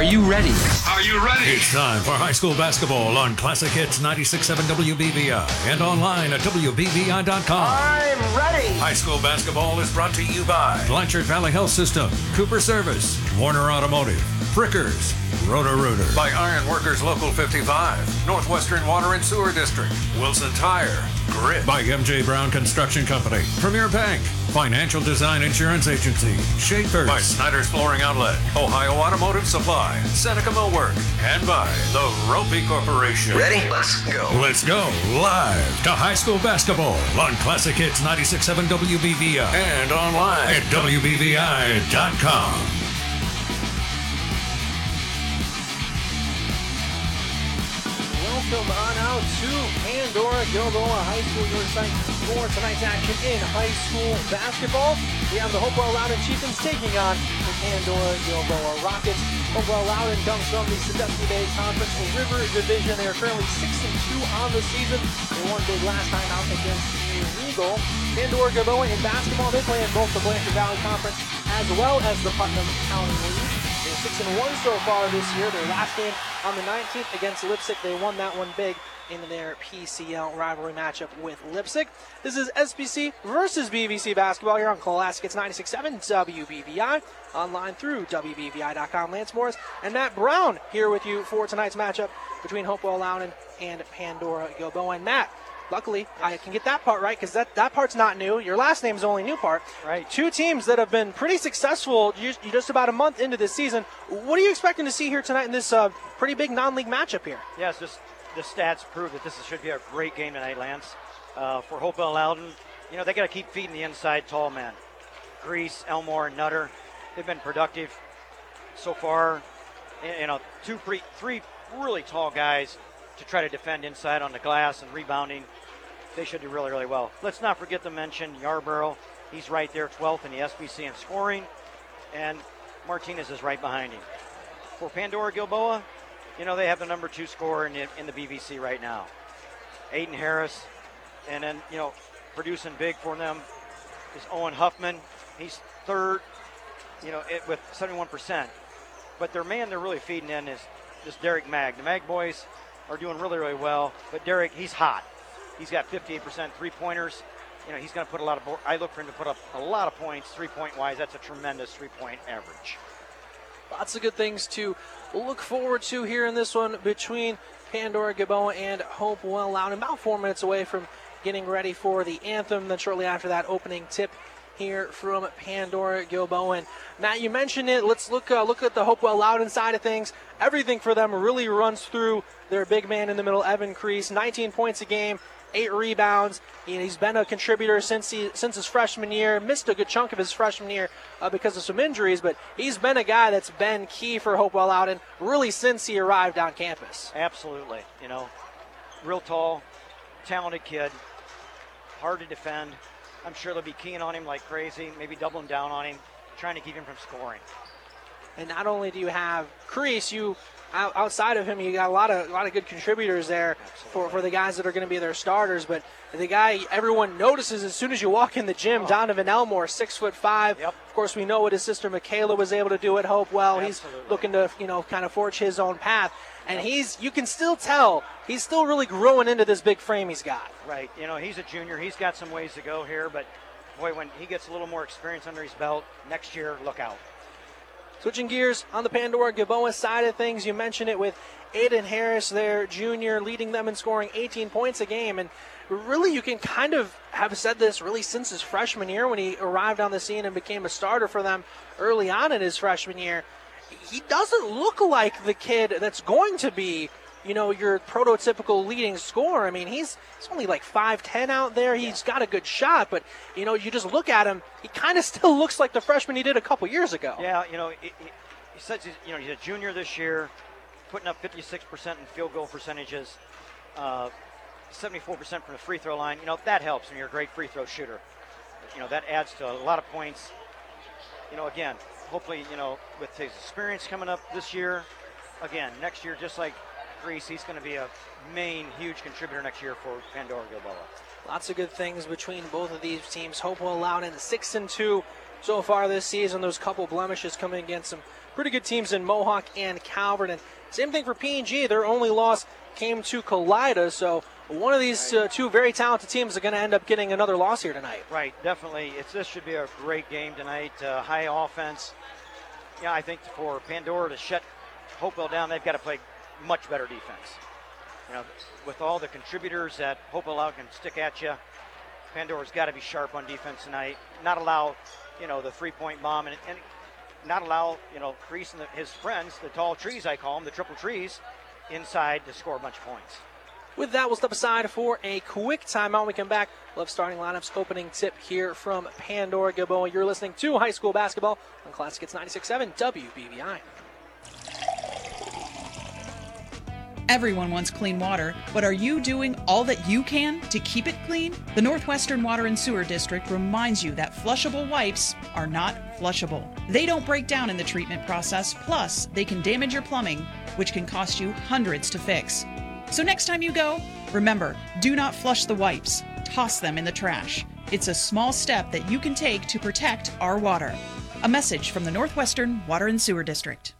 Are you ready? Are you ready? It's time for high school basketball on Classic Hits 96.7 WBVI and online at WBVI.com. I'm ready. High school basketball is brought to you by Blanchard Valley Health System, Cooper Service, Warner Automotive, Frickers, Roto Rooter, by Iron Workers Local 55, Northwestern Water and Sewer District, Wilson Tire, Grit, by MJ Brown Construction Company, Premier Bank, Financial Design Insurance Agency, Schaefer, by Snyder's Flooring Outlet, Ohio Automotive Supply, Seneca Millwork, and by the Roppe Corporation. Ready? Let's go. Let's go live to high school basketball on Classic Hits 96.7 WBVI and online at WBVI.com. On out to Pandora Gilboa High School, your site for tonight's action in high school basketball. We have the Hopewell Loudon Chieftains taking on the Pandora Gilboa Rockets. Hopewell Loudon comes from the Sandusky Bay Conference River Division. They are currently 6 and 2 on the season. They won big last time out against Eagle. Pandora Gilboa in basketball, they play in both the Blanchard Valley Conference as well as the Putnam County League. 6 and 1 so far this year. Their last game on the 19th against Leipsic, they won that one big in their PCL rivalry matchup with Leipsic. This is SBC versus BVC basketball here on Classic. It's 96.7 WBVI, online through WBVI.com. Lance Morris and Matt Brown here with you for tonight's matchup between Hopewell Loudon and Pandora Gilboa. And Matt, luckily, I can get that part right because that, that part's not new. Your last name's the only new part. Right. Two teams that have been pretty successful just about a month into this season. What are you expecting to see here tonight in this uh, pretty big non-league matchup here? Yes, just the stats prove that this should be a great game tonight, Lance. Uh, for Hopewell Loudon, you know, they got to keep feeding the inside tall men. Crease, Elmore, and Nutter, they've been productive so far. You know, two, pre, three really tall guys to try to defend inside on the glass and rebounding. They should do really, really well. Let's not forget to mention Yarborough. He's right there, 12th in the SBC in scoring, and Martinez is right behind him. For Pandora Gilboa, you know, they have the number two scorer in the, in the BVC right now. Aiden Harris. And then, you know, producing big for them is Owen Huffman. He's third, you know, it, with 71%. But their man they're really feeding in is just Derek Mag. The Mag boys are doing really, really well. But Derek, he's hot. He's got 58% three pointers. You know, he's going to put a lot of. Bo- I look for him to put up a lot of points, three point wise. That's a tremendous three point average. Lots of good things to look forward to here in this one between Pandora Gilboa and Hopewell Loudon. About four minutes away from getting ready for the anthem. Then shortly after that, opening tip here from Pandora Gilboa. Matt, you mentioned it. Let's look uh, look at the Hopewell Loudon side of things. Everything for them really runs through their big man in the middle, Evan Crease. 19 points a game, eight rebounds. He's been a contributor since he since his freshman year. Missed a good chunk of his freshman year uh, because of some injuries, but he's been a guy that's been key for Hopewell Loudon really since he arrived on campus. Absolutely. You know, real tall, talented kid, hard to defend. I'm sure they'll be keying on him like crazy, maybe doubling down on him, trying to keep him from scoring. And not only do you have Crease, you outside of him, you got a lot of a lot of good contributors there for, for the guys that are going to be their starters. But the guy everyone notices as soon as you walk in the gym, Donovan Elmore, six foot five. Yep. Of course, we know what his sister Michaela was able to do at Hopewell. He's Absolutely. looking to you know kind of forge his own path, and he's you can still tell he's still really growing into this big frame he's got. Right. You know, he's a junior. He's got some ways to go here, but boy, when he gets a little more experience under his belt next year, look out. Switching gears on the Pandora Gilboa side of things, you mentioned it with Aiden Harris, their junior, leading them in scoring 18 points a game. And really, you can kind of have said this really since his freshman year when he arrived on the scene and became a starter for them early on in his freshman year. He doesn't look like the kid that's going to be, you know, your prototypical leading scorer. I mean, he's he's only like 5'10 out there. He's got a good shot, but, you know, you just look at him, he kind of still looks like the freshman he did a couple years ago. Yeah, you know, he says he's, you know he's a junior this year, putting up 56% in field goal percentages, uh, 74% from the free throw line. You know that helps when you're a great free throw shooter. You know that adds to a lot of points. You know, again, hopefully, you know, with his experience coming up this year, again, next year, just like Crease, he's going to be a main, huge contributor next year for Pandora Gilboa. Lots of good things between both of these teams. Hopewell Loudon six and two so far this season. Those couple blemishes coming against some pretty good teams in Mohawk and Calvert. And same thing for P&G. Their only loss came to Kalida. So one of these uh, two very talented teams are going to end up getting another loss here tonight. Right, definitely. It's this should be a great game tonight. Uh, high offense. Yeah, I think for Pandora to shut Hopewell down, they've got to play much better defense. You know, with all the contributors that Hopewell out can stick at you, Pandora's got to be sharp on defense tonight. Not allow, you know, the three-point bomb and, and not allow, you know, Crease and the, his friends, the tall trees I call them, the triple trees, inside to score a bunch of points. With that, we'll step aside for a quick timeout. When we come back, have starting lineups opening tip here from Pandora Gilboa. You're listening to high school basketball on Classic Hits 96.7 WBVI. Everyone wants clean water, but are you doing all that you can to keep it clean? The Northwestern Water and Sewer District reminds you that flushable wipes are not flushable. They don't break down in the treatment process, plus, they can damage your plumbing, which can cost you hundreds to fix. So next time you go, remember do not flush the wipes, toss them in the trash. It's a small step that you can take to protect our water. A message from the Northwestern Water and Sewer District.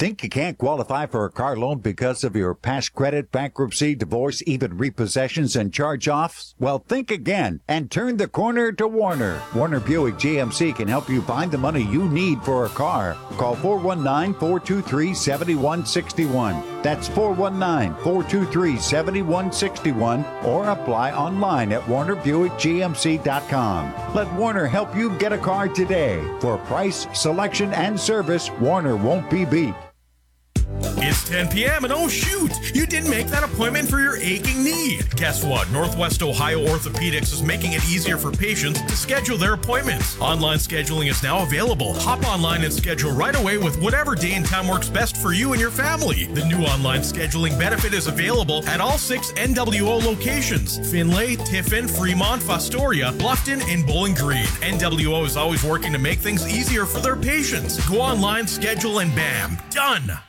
Think you can't qualify for a car loan because of your past credit, bankruptcy, divorce, even repossessions and charge offs? Well, think again and turn the corner to Warner. Warner Buick GMC can help you find the money you need for a car. Call 419 423 7161. That's 419 423 7161 or apply online at warnerbuickgmc.com. Let Warner help you get a car today. For price, selection, and service, Warner won't be beat. It's 10 p.m. and oh shoot, you didn't make that appointment for your aching knee. Guess what? Northwest Ohio Orthopedics is making it easier for patients to schedule their appointments. Online scheduling is now available. Hop online and schedule right away with whatever day and time works best for you and your family. The new online scheduling benefit is available at all six NWO locations Findlay, Tiffin, Fremont, Fostoria, Bluffton, and Bowling Green. NWO is always working to make things easier for their patients. Go online, schedule, and bam, done.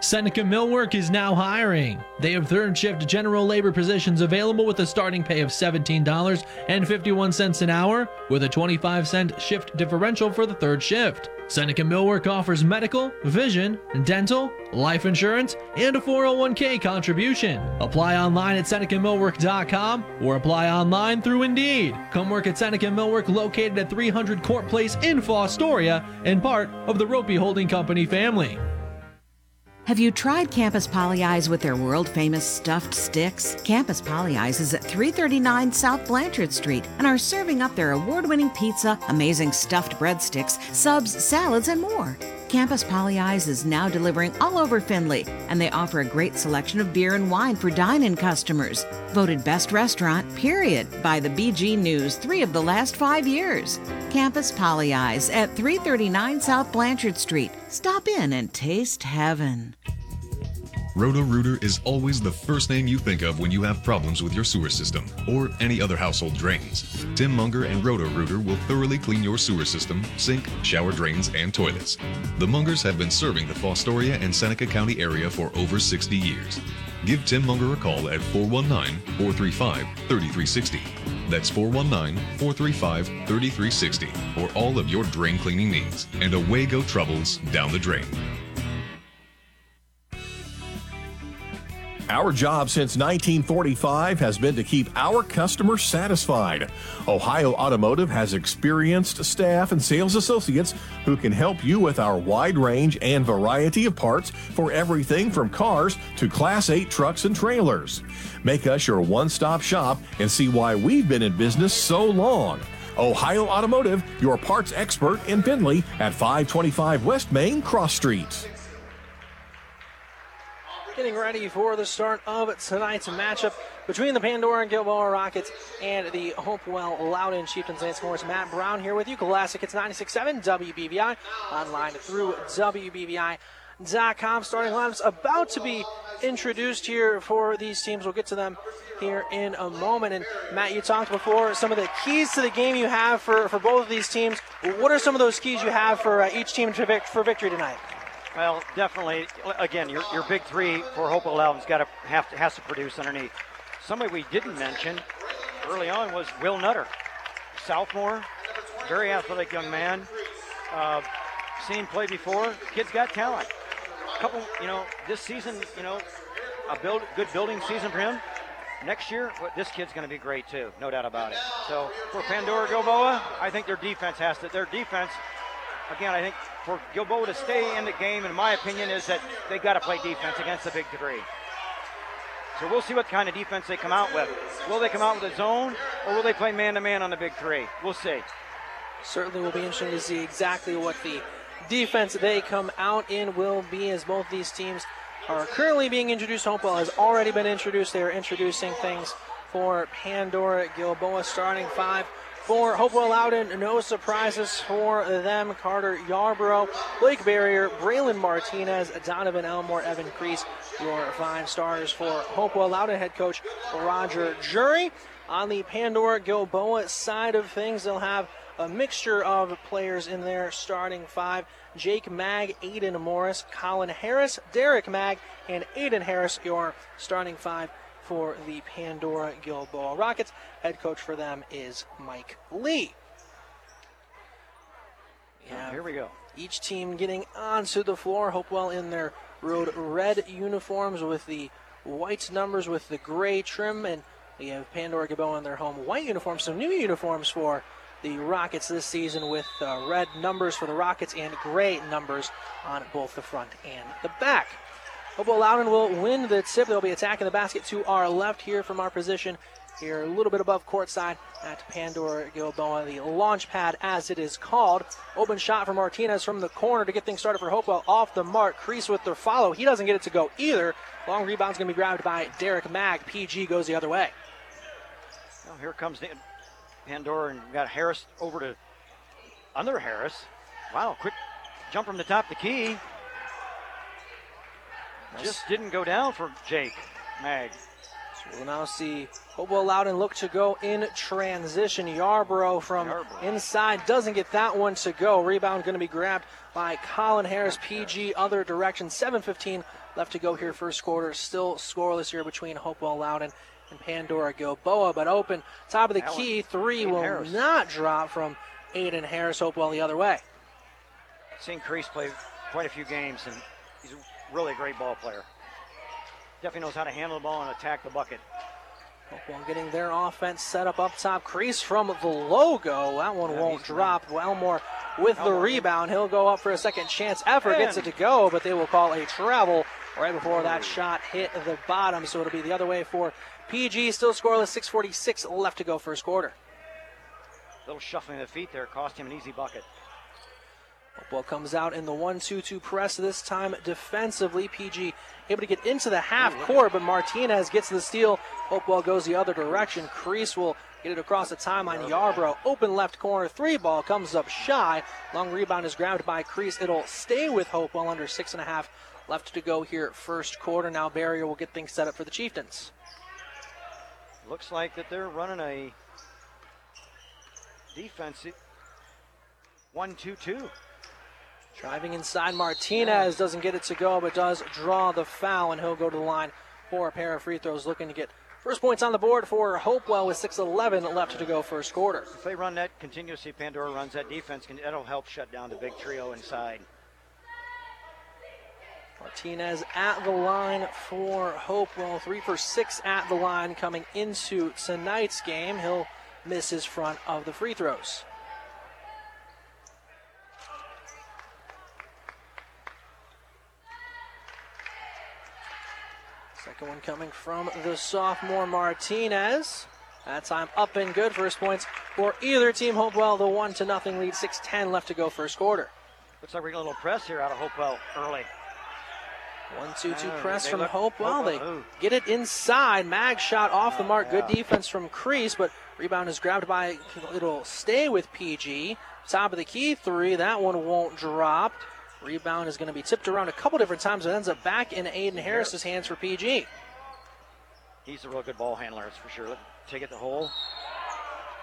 Seneca Millwork is now hiring. They have third shift general labor positions available with a starting pay of $17.51 an hour, with a 25 cent shift differential for the third shift. Seneca Millwork offers medical, vision, dental, life insurance, and a 401k contribution. Apply online at SenecaMillwork.com or apply online through Indeed. Come work at Seneca Millwork located at 300 Court Place in Fostoria and part of the Roppe Holding Company family. Have you tried Campus Pollyeyes with their world famous stuffed sticks? Campus Pollyeyes is at 339 South Blanchard Street and are serving up their award winning pizza, amazing stuffed breadsticks, subs, salads, and more. Campus Pollyeyes is now delivering all over Findlay, and they offer a great selection of beer and wine for dine in customers. Voted best restaurant, period, by the BG News three of the last five years. Campus Pollyeyes at 339 South Blanchard Street. Stop in and taste heaven. Roto-Rooter is always the first name you think of when you have problems with your sewer system or any other household drains. Tim Munger and Roto-Rooter will thoroughly clean your sewer system, sink, shower drains, and toilets. The Mungers have been serving the Fostoria and Seneca County area for over 60 years. Give Tim Munger a call at 419-435-3360. That's 419-435-3360 for all of your drain cleaning needs. And away go troubles down the drain. Our job since 1945 has been to keep our customers satisfied. Ohio Automotive has experienced staff and sales associates who can help you with our wide range and variety of parts for everything from cars to Class 8 trucks and trailers. Make us your one stop shop and see why we've been in business so long. Ohio Automotive, your parts expert in Findlay at 525 West Main Cross Street getting ready for the start of tonight's matchup between the Pandora and Gilboa Rockets and the Hopewell Loudon Chieftains. Lance Morris, Matt Brown here with you. Classic, it's 96.7 WBVI online through WBVI.com. Starting lineups about to be introduced here for these teams. We'll get to them here in a moment. And Matt, you talked before some of the keys to the game you have for, for both of these teams. What are some of those keys you have for uh, each team for, for victory tonight? Well, definitely. Again, your, your big three for Hopewell Loudon's got to have to has to produce underneath. Somebody we didn't mention early on was Will Nutter, sophomore, very athletic young man. Uh, seen play before. Kid's got talent. A Couple, you know, this season, you know, a build good building season for him. Next year, this kid's going to be great too, no doubt about it. So for Pandora Gilboa, I think their defense has to. Their defense, again, I think for Gilboa to stay in the game, in my opinion, is that they've got to play defense against the big three. So we'll see what kind of defense they come out with. Will they come out with a zone, or will they play man-to-man on the big three? We'll see. Certainly will be interesting to see exactly what the defense they come out in will be as both these teams are currently being introduced. Hopewell has already been introduced. They are introducing things for Pandora Gilboa starting five. For Hopewell Loudon, no surprises for them. Carter Yarborough, Blake Barrier, Braylon Martinez, Donovan Elmore, Evan Crease, your five stars for Hopewell Loudon head coach Roger Jury. On the Pandora Gilboa side of things, they'll have a mixture of players in their starting five. Jake Mag, Aiden Morris, Colin Harris, Derek Mag, and Aiden Harris, your starting five for the Pandora Gilboa Rockets. Head coach for them is Mike Lee. Yeah, here we go. Each team getting onto the floor. Hopewell in their road red uniforms with the white numbers with the gray trim, and we have Pandora Gilboa in their home white uniforms. Some new uniforms for the Rockets this season with uh, red numbers for the Rockets and gray numbers on both the front and the back. Hopewell Loudon will win the tip. They'll be attacking the basket to our left here from our position. Here, a little bit above courtside at Pandora Gilboa, the launch pad as it is called. Open shot for Martinez from the corner to get things started for Hopewell. Off the mark, Crease with the follow. He doesn't get it to go either. Long rebound's going to be grabbed by Derek Mag. PG goes the other way. Well, here comes Pandora and got Harris over to under Harris. Wow, quick jump from the top of the key. Just didn't go down for Jake Mag. So we'll now see Hopewell Loudon look to go in transition. Yarborough from inside doesn't get that one to go. Rebound going to be grabbed by Colin Harris. PG other direction. 7:15 left to go here first quarter. Still scoreless here between Hopewell Loudon and Pandora Gilboa, but open top of the key three will Harris. not drop from Aiden Harris. Hopewell the other way. Seen Crease play quite a few games, and he's really great ball player. Definitely knows how to handle the ball and attack the bucket. Hopewell getting their offense set up up top. Crease from the logo. That one yeah, won't drop. Elmore with Elmore. the rebound. He'll go up for a second chance. Effort gets it to go, but they will call a travel right before that shot hit the bottom. So it'll be the other way for PG still scoreless, 646 left to go first quarter. Little shuffling of the feet there cost him an easy bucket. Hopewell comes out in the 1 2 2 press this time defensively. PG able to get into the half court, but Martinez gets the steal. Hopewell goes the other direction. Crease will get it across the timeline. Yarbrough, open left corner, three ball comes up shy. Long rebound is grabbed by Crease. It'll stay with Hopewell under six and a half left to go here first quarter. Now Barrier will get things set up for the Chieftains. Looks like that they're running a defensive 1 2 2. Driving inside, Martinez doesn't get it to go, but does draw the foul, and he'll go to the line for a pair of free throws, looking to get first points on the board for Hopewell with 6:11 left to go first quarter. If they run that continuously, Pandora runs that defense, that'll help shut down the big trio inside. Martinez at the line for Hopewell. Three for six at the line coming into tonight's game. He'll miss his front of the free throws. Second one coming from the sophomore Martinez. That time up and good. First points for either team. Hopewell, the one to nothing lead. 6-10 left to go first quarter. Looks like we're getting a little press here out of Hopewell early. One, two, two oh, press from Hope. Well, they get it inside. Mag shot off the oh, mark. Good defense from Crease, but rebound is grabbed by. It'll stay with PG. Top of the key three. That one won't drop. Rebound is going to be tipped around a couple different times. It ends up back in Aiden Harris's hands for PG. He's a real good ball handler, that's for sure. Take it the hole.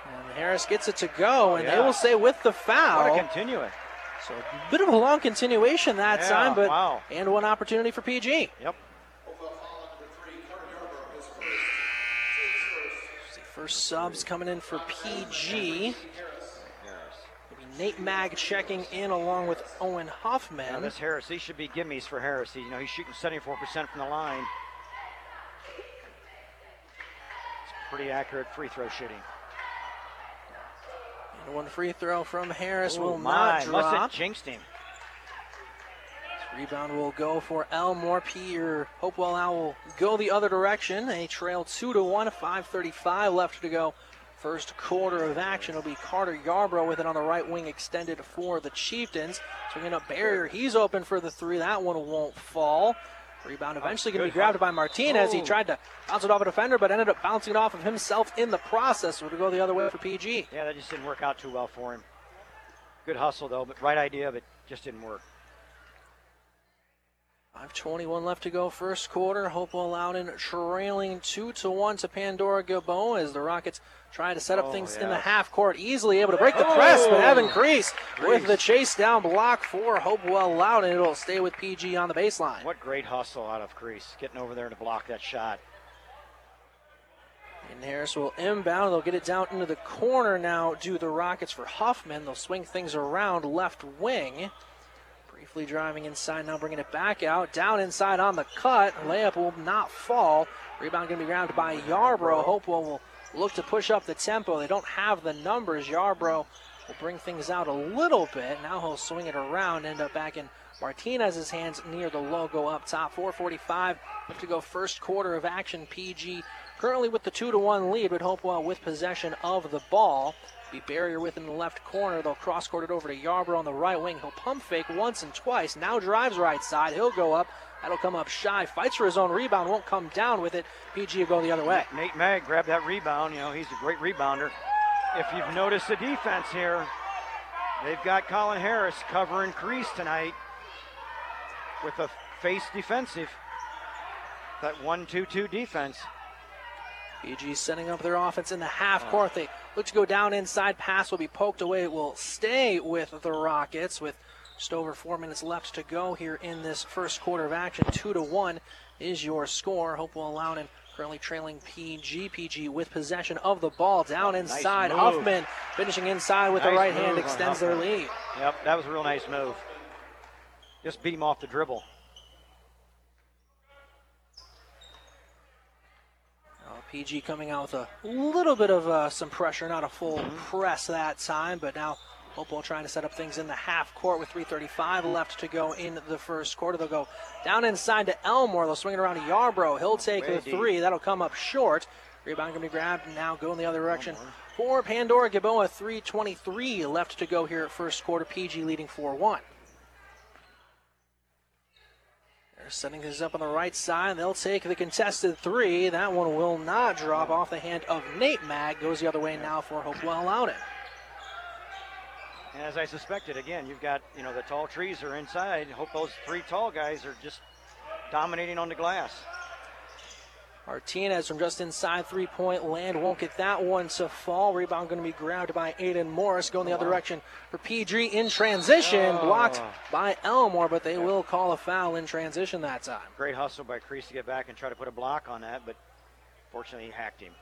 And Harris gets it to go, oh, and yeah. they will say with the foul. What a continue it. So a bit of a long continuation that yeah, time, but wow. and one opportunity for PG. Yep. First subs coming in for PG. Nate Mag checking in along with Owen Hoffman. Now this Harris, these should be gimmies for Harris. You know, he's shooting 74% from the line. It's pretty accurate free throw shooting. And one free throw from Harris Ooh, will my, not Must drop. have jinxed him. Rebound will go for Elmore. Peter Hopewell now will go the other direction. They trail 2 to 1, 5.35 left to go. First quarter of action will be Carter Yarbrough with it on the right wing extended for the Chieftains. Swinging up barrier. He's open for the three. That one won't fall. Rebound eventually going to be grabbed by Martinez. He Oh. tried to bounce it off a defender, but ended up bouncing it off of himself in the process. So to go the other way for PG. Yeah, that just didn't work out too well for him. Good hustle though, but right idea, but just didn't work. 5:21 left to go, first quarter. Hopewell Loudon trailing two to one to Pandora Gilboa as the Rockets try to set up Oh, things in the half court, easily able to break the press. But oh, Evan Crease with the chase down block for Hopewell Loud, and It'll stay with PG on the baseline. What great hustle out of Crease, getting over there to block that shot. And Harris will inbound. They'll get it down into the corner now. Do the Rockets for Huffman. They'll swing things around left wing. Briefly driving inside, now bringing it back out. Down inside on the cut. Layup will not fall. Rebound going to be grabbed by Yarbrough. Hopewell will look to push up the tempo. They don't have the numbers. Yarbrough will bring things out a little bit. Now he'll swing it around, end up back in Martinez's hands near the logo up top. 445 left to go first quarter of action. PG currently with the 2 to 1 lead, but Hopewell with possession of the ball. Be barrier within the left corner. They'll cross court it over to Yarbrough on the right wing. He'll pump fake once and twice. Now drives right side. He'll go up. That'll come up shy. Fights for his own rebound. Won't come down with it. PG will go the other way. Nate Mag grabbed that rebound. You know, he's a great rebounder. If you've noticed the defense here, they've got Colin Harris covering crease tonight with a face defensive. That 1 2 2 defense. PG setting up their offense in the half court. They look to go down inside. Pass will be poked away. It will stay with the Rockets with just over four minutes left to go here in this first quarter of action. Two to one is your score. Hopewell Loudon currently trailing PG. PG with possession of the ball down inside. move. Huffman finishing inside with the right hand extends their lead. Yep, that was a real nice move. Just beat him off the dribble. PG coming out with a little bit of uh, some pressure, not a full press that time, but now Hopewell trying to set up things in the half court with 3:35 left to go in the first quarter. They'll go down inside to Elmore. They'll swing it around to Yarbrough. He'll take Way the three. That'll come up short. Rebound going to be grabbed and now go in the other direction for Pandora Gilboa. 3:23 left to go here at first quarter. PG leading 4-1. They're setting this up on the right side. They'll take the contested three. That one will not drop off the hand of Nate Mag. Goes the other way now for Hopewell Loudon. And as I suspected, again, you've got, you know, the tall trees are inside. Hope those three tall guys are just dominating on the glass. Martinez from just inside three point land won't get that one to fall. Rebound going to be grabbed by Aiden Morris. Going the other direction for PG in transition. Oh. Blocked by Elmore, but they will call a foul in transition that time. Great hustle by Crease to get back and try to put a block on that, but fortunately he hacked him.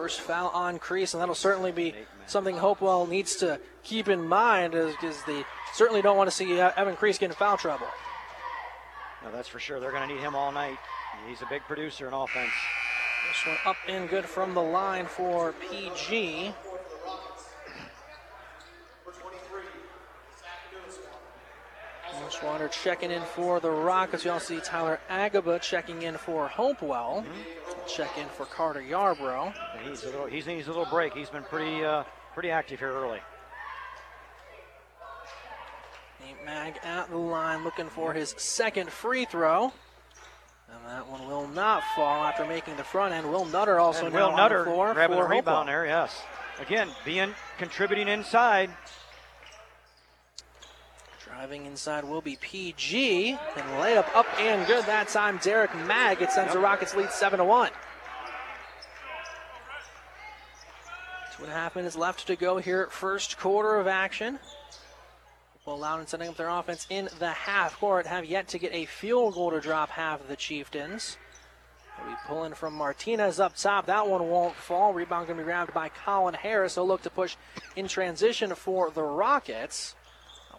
First foul on crease, and that'll certainly be something Hopewell needs to keep in mind, because they certainly don't want to see Evan Crease get in foul trouble. No, that's for sure. They're going to need him all night. He's a big producer in offense. This one up and good from the line for PG. Water checking in for the Rockets. We also see Tyler Agaba checking in for Hopewell. Check in for Carter Yarbrough. And he's a little, he needs a little break. He's been pretty, uh, pretty active here early. Nate Mag at the line looking for his second free throw. And that one will not fall after making the front end. Will Nutter also and Will on Nutter the floor grabbing for the rebound Hopewell. there. Yes. Again, being contributing inside. Driving inside will be PG. And layup up and good that time. Derek Mag. It sends the Rockets lead 7 to 1. Two and a half minutes left to go here. First quarter of action. Well, Loudon setting up their offense in the half court. Have yet to get a field goal to drop half of the Chieftains. They'll be pulling from Martinez up top. That one won't fall. Rebound going to be grabbed by Colin Harris. He'll look to push in transition for the Rockets.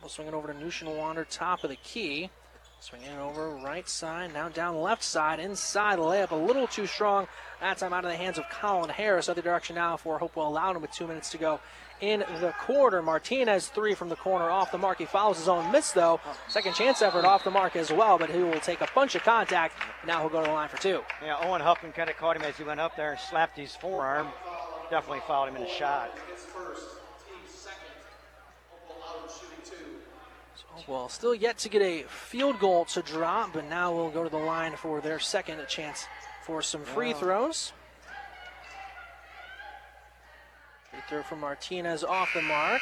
Almost swinging over to Nushin Wander, top of the key. Swinging over right side, now down left side, inside layup, a little too strong. That time out of the hands of Colin Harris. Other direction now for Hopewell Loudon with two minutes to go in the quarter. Martinez three from the corner off the mark. He follows his own miss though. Second chance effort off the mark as well, but he will take a bunch of contact. Now he'll go to the line for two. Yeah, Owen Huffman kind of caught him as he went up there and slapped his forearm. Definitely fouled him in the shot. Well, still yet to get a field goal to drop, but now we'll go to the line for their second chance for some free throws. Free throw from Martinez off the mark.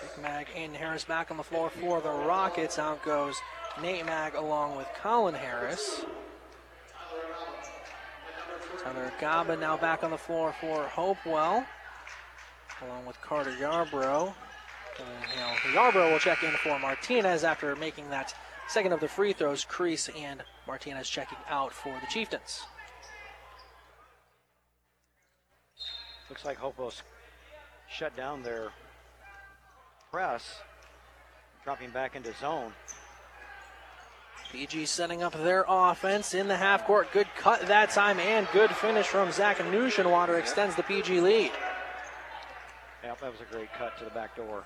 Jake Mag and Harris back on the floor for the Rockets. Out goes Nate Mag along with Colin Harris. Tyler Gaba now back on the floor for Hopewell, along with Carter Yarbrough. And, you know, Yarbrough will check in for Martinez after making that second of the free throws. Crease and Martinez checking out for the Chieftains. Looks like Hopewell's shut down their press, dropping back into zone. PG setting up their offense in the half court. Good cut that time and good finish from Zach Nushenwater extends the PG lead. Yep, that was a great cut to the back door.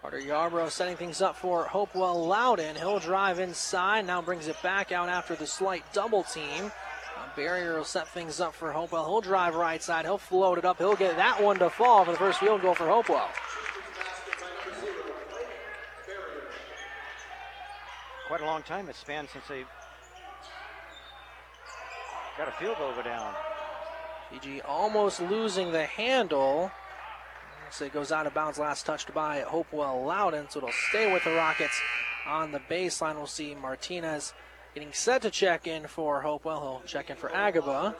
Carter Yarbrough setting things up for Hopewell Loudon. He'll drive inside, now brings it back out after the slight double team. A barrier will set things up for Hopewell. He'll drive right side, he'll float it up, he'll get that one to fall for the first field goal for Hopewell. Quite a long time it's spanned since they got a field goal go down. PG almost losing the handle. So it goes out of bounds, last touched by Hopewell Loudon, so it'll stay with the Rockets on the baseline. We'll see Martinez getting set to check in for Hopewell. He'll check in for Agaba.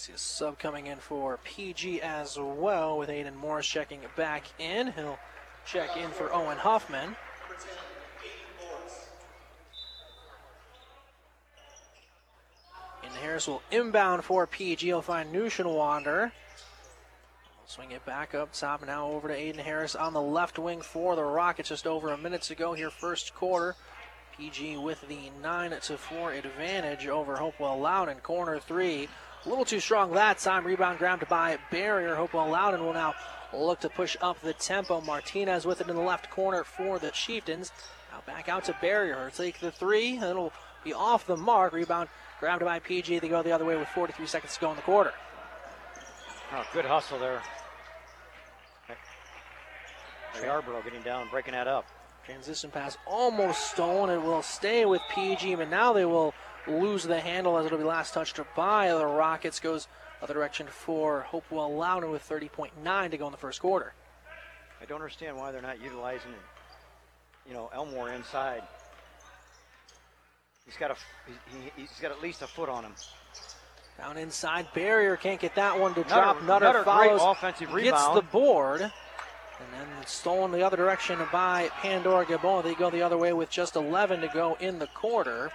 See a sub coming in for PG as well, with Aiden Morris checking back in. He'll check in for Owen Hoffman. And Harris will inbound for PG. He'll find Nushin Wander. Swing it back up top now over to Aiden Harris on the left wing for the Rockets. Just over a minute to go here, first quarter. PG with the 9 to 4 advantage over Hopewell Loudon. Corner three. A little too strong that time. Rebound grabbed by Barrier. Hopewell Loudon will now look to push up the tempo. Martinez with it in the left corner for the Chieftains. Now back out to Barrier. Take the three. It'll be off the mark. Rebound grabbed by PG. They go the other way with 43 seconds to go in the quarter. Oh, good hustle there. Yarbrough getting down, breaking that up. Transition pass almost stolen. It will stay with PG, but now they will lose the handle as it'll be last touched by the Rockets. Goes other direction for Hopewell Loudon with 30.9 to go in the first quarter. I don't understand why they're not utilizing, you know, Elmore inside. He's got a, he, he's got at least a foot on him. Down inside, barrier can't get that one to Nutter- drop. Nutter, Nutter, follows, offensive gets rebound. the board, and then stolen the other direction by Pandora Gilboa. They go the other way with just 11 to go in the quarter.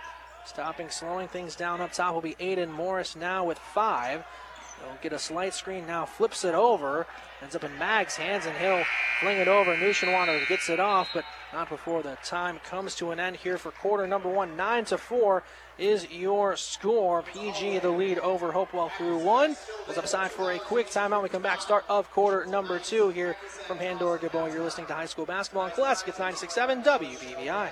Stopping, slowing things down up top will be Aiden Morris now with five. He'll get a slight screen now, flips it over, ends up in Mag's hands, and he'll fling it over. Nushenwater gets it off, but not before the time comes to an end here for quarter number one. Nine to four is your score. PG the lead over Hopewell through one. Was upside for a quick timeout. We come back, start of quarter number two here from Pandora Gilboa. You're listening to High School Basketball Classic. It's 96.7 WBVI.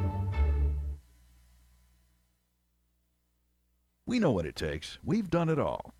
We know what it takes. We've done it all.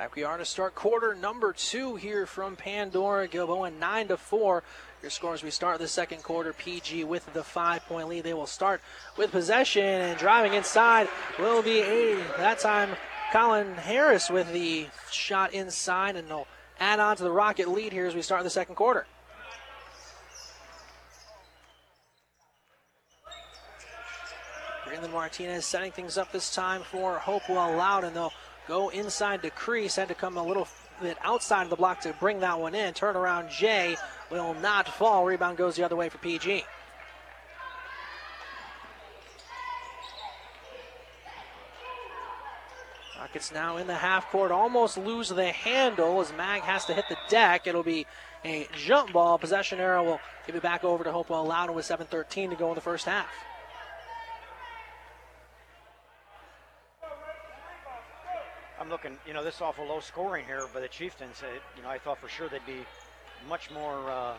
Back we are to start quarter number two here from Pandora. Gilboa 9 to 4. Your scores we start the second quarter. PG with the five point lead. They will start with possession and driving inside will be a that time Colin Harris with the shot inside and they'll add on to the Rocket lead here as we start the second quarter. Greenland Martinez setting things up this time for Hopewell Loudon. They'll go inside the crease. Had to come a little bit outside of the block to bring that one in. Turnaround Jay will not fall. Rebound goes the other way for PG. Rockets now in the half court, almost lose the handle as Mag has to hit the deck. It'll be a jump ball. Possession arrow will give it back over to Hopewell Loudon with 7.13 to go in the first half. I'm looking, you know, this awful low scoring here by the Chieftains. Uh, you know, I thought for sure they'd be much more uh,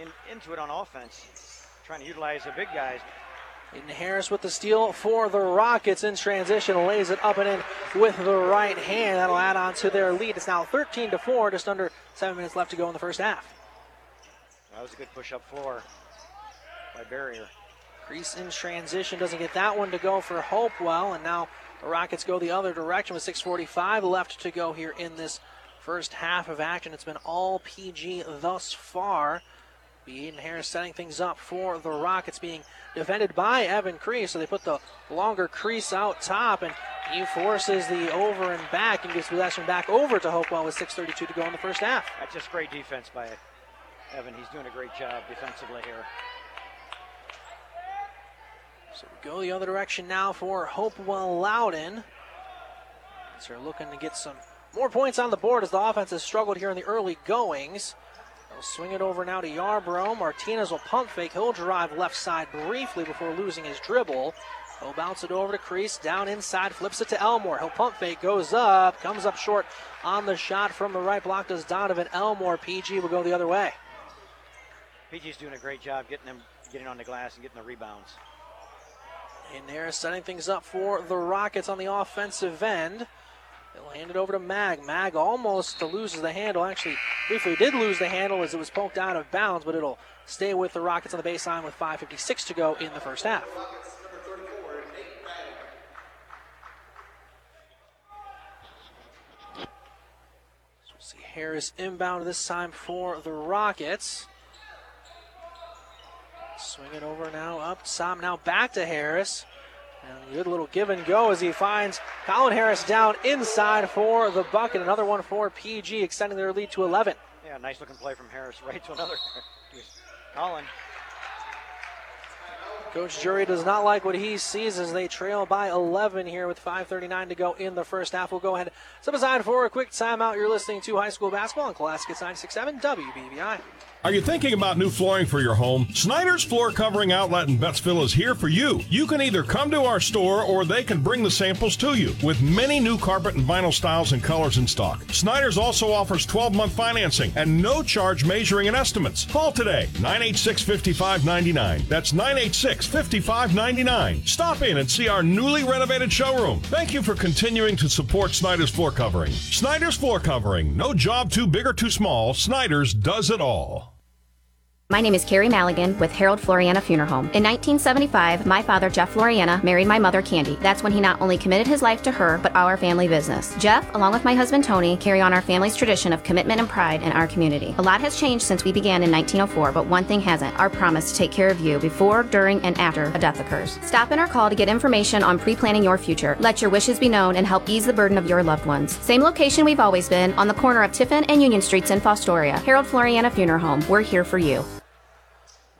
in, into it on offense, trying to utilize the big guys. And Harris with the steal for the Rockets in transition, lays it up and in with the right hand. That'll add on to their lead. It's now 13 to 4, just under seven minutes left to go in the first half. That was a good push up floor by Barrier. Crease in transition doesn't get that one to go for Hopewell, and now the Rockets go the other direction with 6.45 left to go here in this first half of action. It's been all PG thus far. Aiden Harris setting things up for the Rockets, being defended by Evan Crease. So they put the longer crease out top, and he forces the over and back and gives possession back over to Hopewell with 6.32 to go in the first half. That's just great defense by Evan. He's doing a great job defensively here. So we go the other direction now for Hopewell Loudon. So they're looking to get some more points on the board as the offense has struggled here in the early goings. They'll swing it over now to Yarbrough. Martinez will pump fake. He'll drive left side briefly before losing his dribble. He'll bounce it over to Crease, down inside, flips it to Elmore. He'll pump fake, goes up, comes up short on the shot from the right block. Does Donovan Elmore? PG will go the other way. PG's doing a great job getting them getting on the glass and getting the rebounds. In there, setting things up for the Rockets on the offensive end. They'll hand it over to Mag. Mag almost loses the handle. Actually, briefly did lose the handle as it was poked out of bounds, but it'll stay with the Rockets on the baseline with 5.56 to go in the first half. So we'll see Harris inbound this time for the Rockets. Swing it over now, up top, now back to Harris. And good little give and go as he finds Colin Harris down inside for the bucket. Another one for PG, extending their lead to 11. Yeah, nice looking play from Harris right to another. Colin. Coach Jury does not like what he sees as they trail by 11 here with 5.39 to go in the first half. We'll go ahead step aside for a quick timeout. You're listening to high school basketball on Classic 96.7 WBVI. Are you thinking about new flooring for your home? Snyder's Floor Covering Outlet in Bettsville is here for you. You can either come to our store or they can bring the samples to you with many new carpet and vinyl styles and colors in stock. Snyder's also offers 12 month financing and no charge measuring and estimates. Call today 986 5599. That's 986 5599. Stop in and see our newly renovated showroom. Thank you for continuing to support Snyder's Floor Covering. Snyder's Floor Covering. No job too big or too small. Snyder's does it all. My name is Carrie Maligan with Harold Floriana Funeral Home. In 1975, my father, Jeff Floriana, married my mother, Candy. That's when he not only committed his life to her, but our family business. Jeff, along with my husband, Tony, carry on our family's tradition of commitment and pride in our community. A lot has changed since we began in 1904, but one thing hasn't our promise to take care of you before, during, and after a death occurs. Stop in or call to get information on pre planning your future. Let your wishes be known and help ease the burden of your loved ones. Same location we've always been, on the corner of Tiffin and Union Streets in Fostoria. Harold Floriana Funeral Home. We're here for you.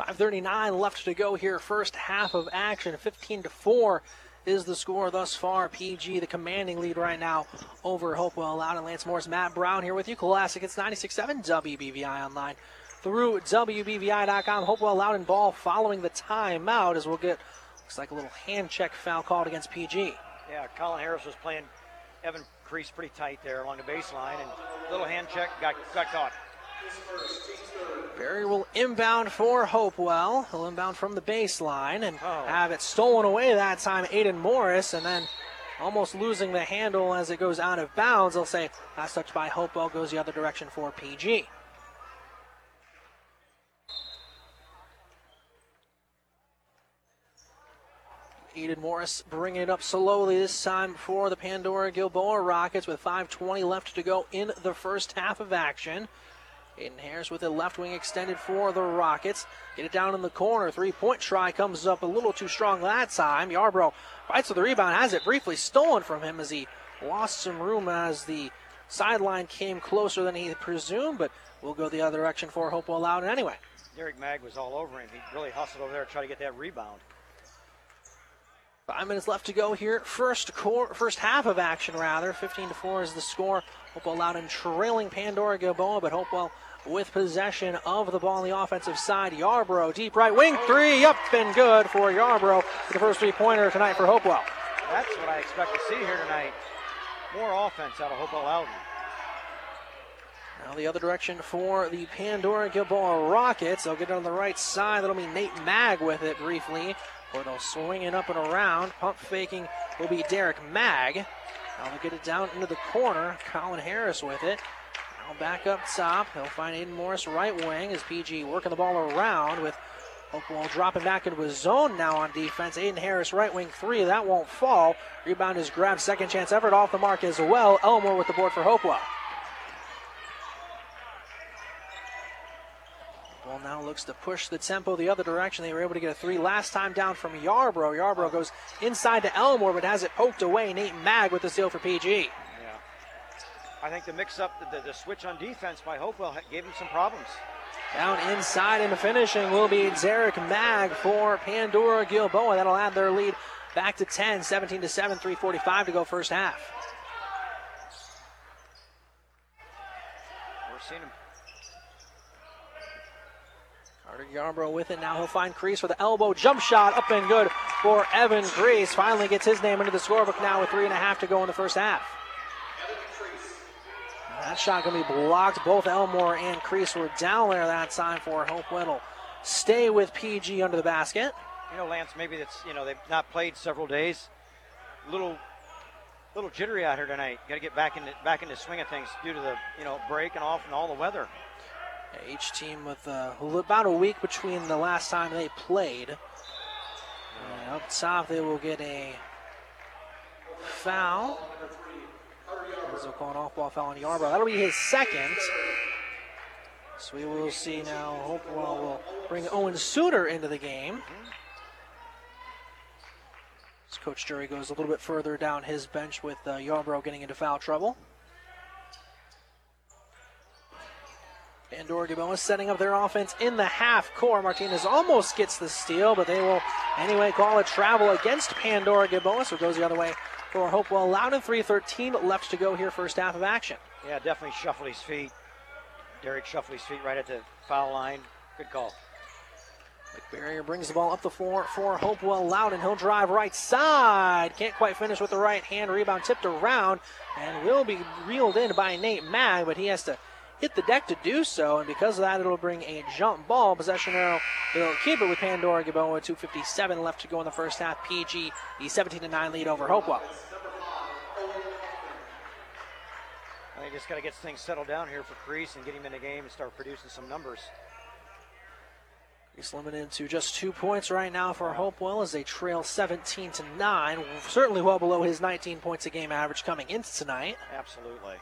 5.39 left to go here, first half of action. 15 to 4 is the score thus far. PG, the commanding lead right now over Hopewell Loudon. Lance Morris, Matt Brown here with you. Classic, it's 96.7 WBVI online through WBVI.com. Hopewell Loudon ball following the timeout as we'll get, looks like a little hand check foul called against PG. Yeah, Colin Harris was playing Evan Crease pretty tight there along the baseline, and little hand check got, got caught. Barry will inbound for Hopewell. He'll inbound from the baseline and oh. have it stolen away that time, Aiden Morris, and then almost losing the handle as it goes out of bounds. They'll say last touch by Hopewell goes the other direction for PG. Aiden Morris bringing it up slowly this time for the Pandora Gilboa Rockets with 5.20 left to go in the first half of action. Aiden Harris with a left wing extended for the Rockets. Get it down in the corner. Three point try comes up a little too strong that time. Yarbrough fights for the rebound, has it briefly stolen from him as he lost some room as the sideline came closer than he presumed, but we'll go the other direction for Hopewell Loudon anyway. Derek Mag was all over him. He really hustled over there to try to get that rebound. Five minutes left to go here. First core, first half of action, rather. 15 to 4 is the score. Hopewell Loudon trailing Pandora Gilboa, but Hopewell with possession of the ball on the offensive side. Yarbrough, deep right wing three, up and good for Yarbrough. The first three pointer tonight for Hopewell. That's what I expect to see here tonight. More offense out of Hopewell Loudon. Now the other direction for the Pandora Gilboa Rockets. They'll get it on the right side. That'll be Nate Mag with it briefly. Or they'll swing it up and around. Pump faking will be Derek Mag. Now they'll get it down into the corner. Colin Harris with it. Now back up top. He'll find Aiden Morris right wing as PG working the ball around with Hopewell dropping back into his zone now on defense. Aiden Harris right wing three. That won't fall. Rebound is grabbed. Second chance effort off the mark as well. Elmore with the board for Hopewell. Ball now looks to push the tempo the other direction. They were able to get a three last time down from Yarbrough. Yarbrough goes inside to Elmore, but has it poked away. Nate Mag with the steal for PG. I think the mix up, the, the, switch on defense by Hopewell gave him some problems. Down inside and finishing will be Zarek Mag for Pandora Gilboa. That'll add their lead back to 10, 17 to 7, 345 to go first half. We're seeing him. Carter Yarbrough with it. Now he'll find Crease for the elbow jump shot. Up and good for Evan Crease. Finally gets his name into the scorebook now with three and a half to go in the first half. That shot going to be blocked. Both Elmore and Crease were down there that time for Hopewell. Stay with PG under the basket. You know, Lance, maybe that's, you know, they've not played several days. Little little jittery out here tonight. Got to get back into back into swing of things due to the, you know, break and off and all the weather. Yeah, each team with uh, about a week between the last time they played. And up top, they will get a foul. They'll call an off-ball foul on Yarbrough. That'll be his second. So we will see now. Hopewell will bring Owen Suter into the game. As Coach Drury goes a little bit further down his bench with uh, Yarbrough getting into foul trouble. Pandora Gilboa setting up their offense in the half court. Martinez almost gets the steal, but they will anyway call a travel against Pandora Gilboa, so it goes the other way for Hopewell Loudon. 3.13 left to go here, first half of action. Yeah, definitely shuffle his feet. Derek shuffle his feet right at the foul line. Good call. McBarrier brings the ball up the floor for Hopewell Loudon. He'll drive right side. Can't quite finish with the right hand. Rebound tipped around and will be reeled in by Nate Mag, but he has to hit the deck to do so, and because of that, it'll bring a jump ball. Possession arrow, it'll keep it with Pandora Gilboa. 2.57 left to go in the first half. PG, the 17 9 lead over Hopewell. I just got to get things settled down here for Crease and get him in the game and start producing some numbers. He's limited to just two points right now for Hopewell as they trail 17 to 9. Certainly well below his 19 points a game average coming into tonight. Absolutely.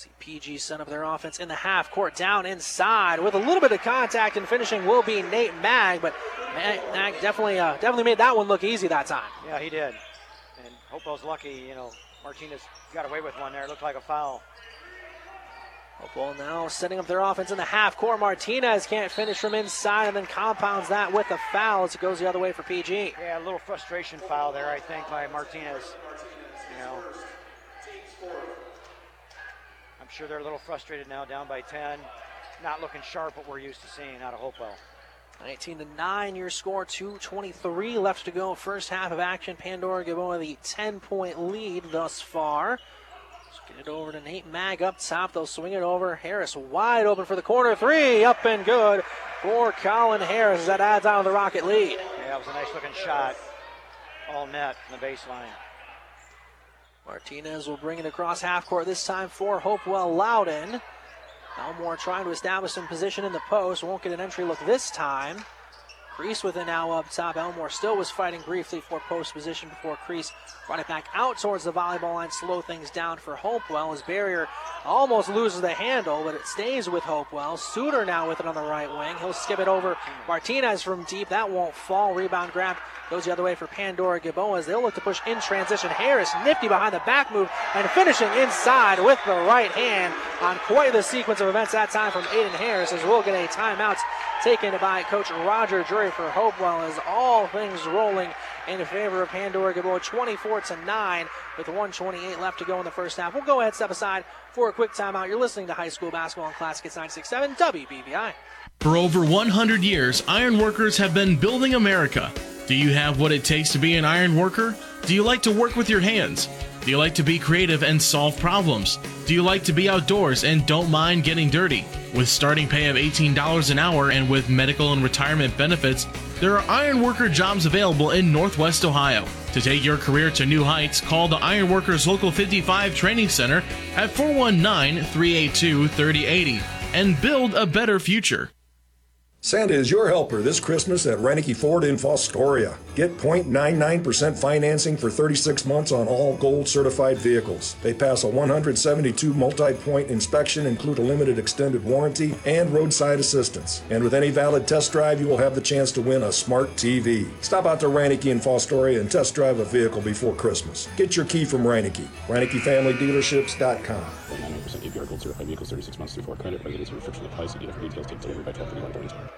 See PG set up their offense in the half court down inside with a little bit of contact and finishing will be Nate Mag, but Mag definitely uh, definitely made that one look easy that time. Yeah, he did. And Hopewell's lucky, you know, Martinez got away with one there. It looked like a foul. Hopewell now setting up their offense in the half court. Martinez can't finish from inside and then compounds that with a foul as it goes the other way for PG. Yeah, a little frustration foul there, I think, by Martinez. You know, I'm sure they're a little frustrated now, down by 10. Not looking sharp what we're used to seeing out of Hopewell. 19 to 9, your score, 2.23 left to go. First half of action. Pandora Gilboa the 10 point lead thus far. Let's get it over to Nate Mag up top. They'll swing it over. Harris wide open for the corner three. Up and good for Colin Harris. That adds on to the Rocket lead. Yeah, that was a nice looking shot. All net in the baseline. Martinez will bring it across half court this time for Hopewell Loudon. Elmore trying to establish some position in the post. Won't get an entry look this time. Crease with it now up top. Elmore still was fighting briefly for post position before Crease brought it back out towards the volleyball line, slow things down for Hopewell. His barrier almost loses the handle, but it stays with Hopewell. Suter now with it on the right wing. He'll skip it over Martinez from deep. That won't fall. Rebound grab goes the other way for Pandora Gilboa as they'll look to push in transition. Harris nifty behind the back move and finishing inside with the right hand on quite the sequence of events that time from Aiden Harris as we'll get a timeout taken by Coach Roger Drury for Hopewell as all things rolling in favor of Pandora Gilboa 24 to 9 with 128 left to go in the first half. We'll go ahead step aside for a quick timeout. You're listening to high school basketball on Classic Hits 967 WBVI. For over 100 years, iron workers have been building America. Do you have what it takes to be an iron worker? Do you like to work with your hands? Do you like to be creative and solve problems? Do you like to be outdoors and don't mind getting dirty? With starting pay of $18 an hour and with medical and retirement benefits, there are iron worker jobs available in Northwest Ohio. To take your career to new heights, call the Iron Workers Local 55 Training Center at 419 382 3080 and build a better future. Santa is your helper this Christmas at Reineke Ford in Fostoria. Get 0.99% financing for 36 months on all gold certified vehicles. They pass a 172 multi point inspection, include a limited extended warranty, and roadside assistance. And with any valid test drive, you will have the chance to win a smart TV. Stop out to Reineke in Fostoria and test drive a vehicle before Christmas. Get your key from Reineke. ReinekeFamilyDealerships.com. 99% APR gold certified vehicles 36 months through before credit. Residence restriction applies. See dealer for details. Take delivery by 1231 Old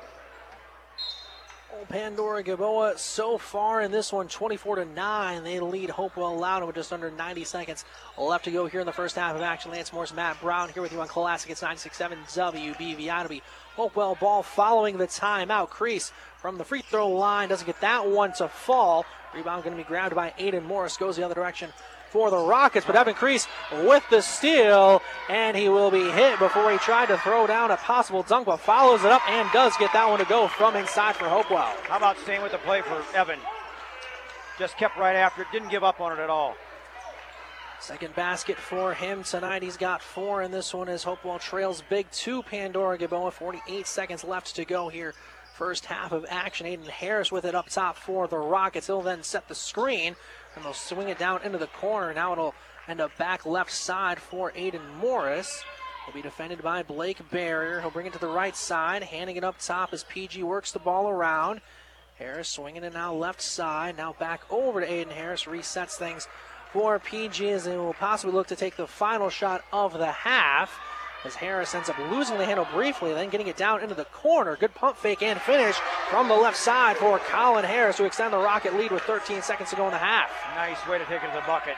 Pandora Gilboa so far in this one 24 to 9 they lead Hopewell Loudon with just under 90 seconds left to go here in the first half of action. Lance Morris Matt Brown here with you on Classic. It's 967 WBVI it'll be Hopewell ball following the timeout. Crease from the free throw line. Doesn't get that one to fall. Rebound going to be grabbed by Aiden Morris. Goes the other direction for the Rockets, but Evan Crease with the steal, and he will be hit before he tried to throw down a possible dunk, but follows it up and does get that one to go from inside for Hopewell. How about staying with the play for Evan? Just kept right after it, didn't give up on it at all. Second basket for him tonight. He's got four in this one as Hopewell trails big two Pandora Gilboa. 48 seconds left to go here. First half of action. Aiden Harris with it up top for the Rockets. He'll then set the screen and they'll swing it down into the corner. Now it'll end up back left side for Aiden Morris. Will be defended by Blake Barrier. He'll bring it to the right side, handing it up top as PG works the ball around. Harris swinging it now left side. Now back over to Aiden Harris. Resets things for PG as they will possibly look to take the final shot of the half. As Harris ends up losing the handle briefly, then getting it down into the corner. Good pump fake and finish from the left side for Colin Harris to extend the Rocket lead with 13 seconds to go in the half. Nice way to take it to the bucket.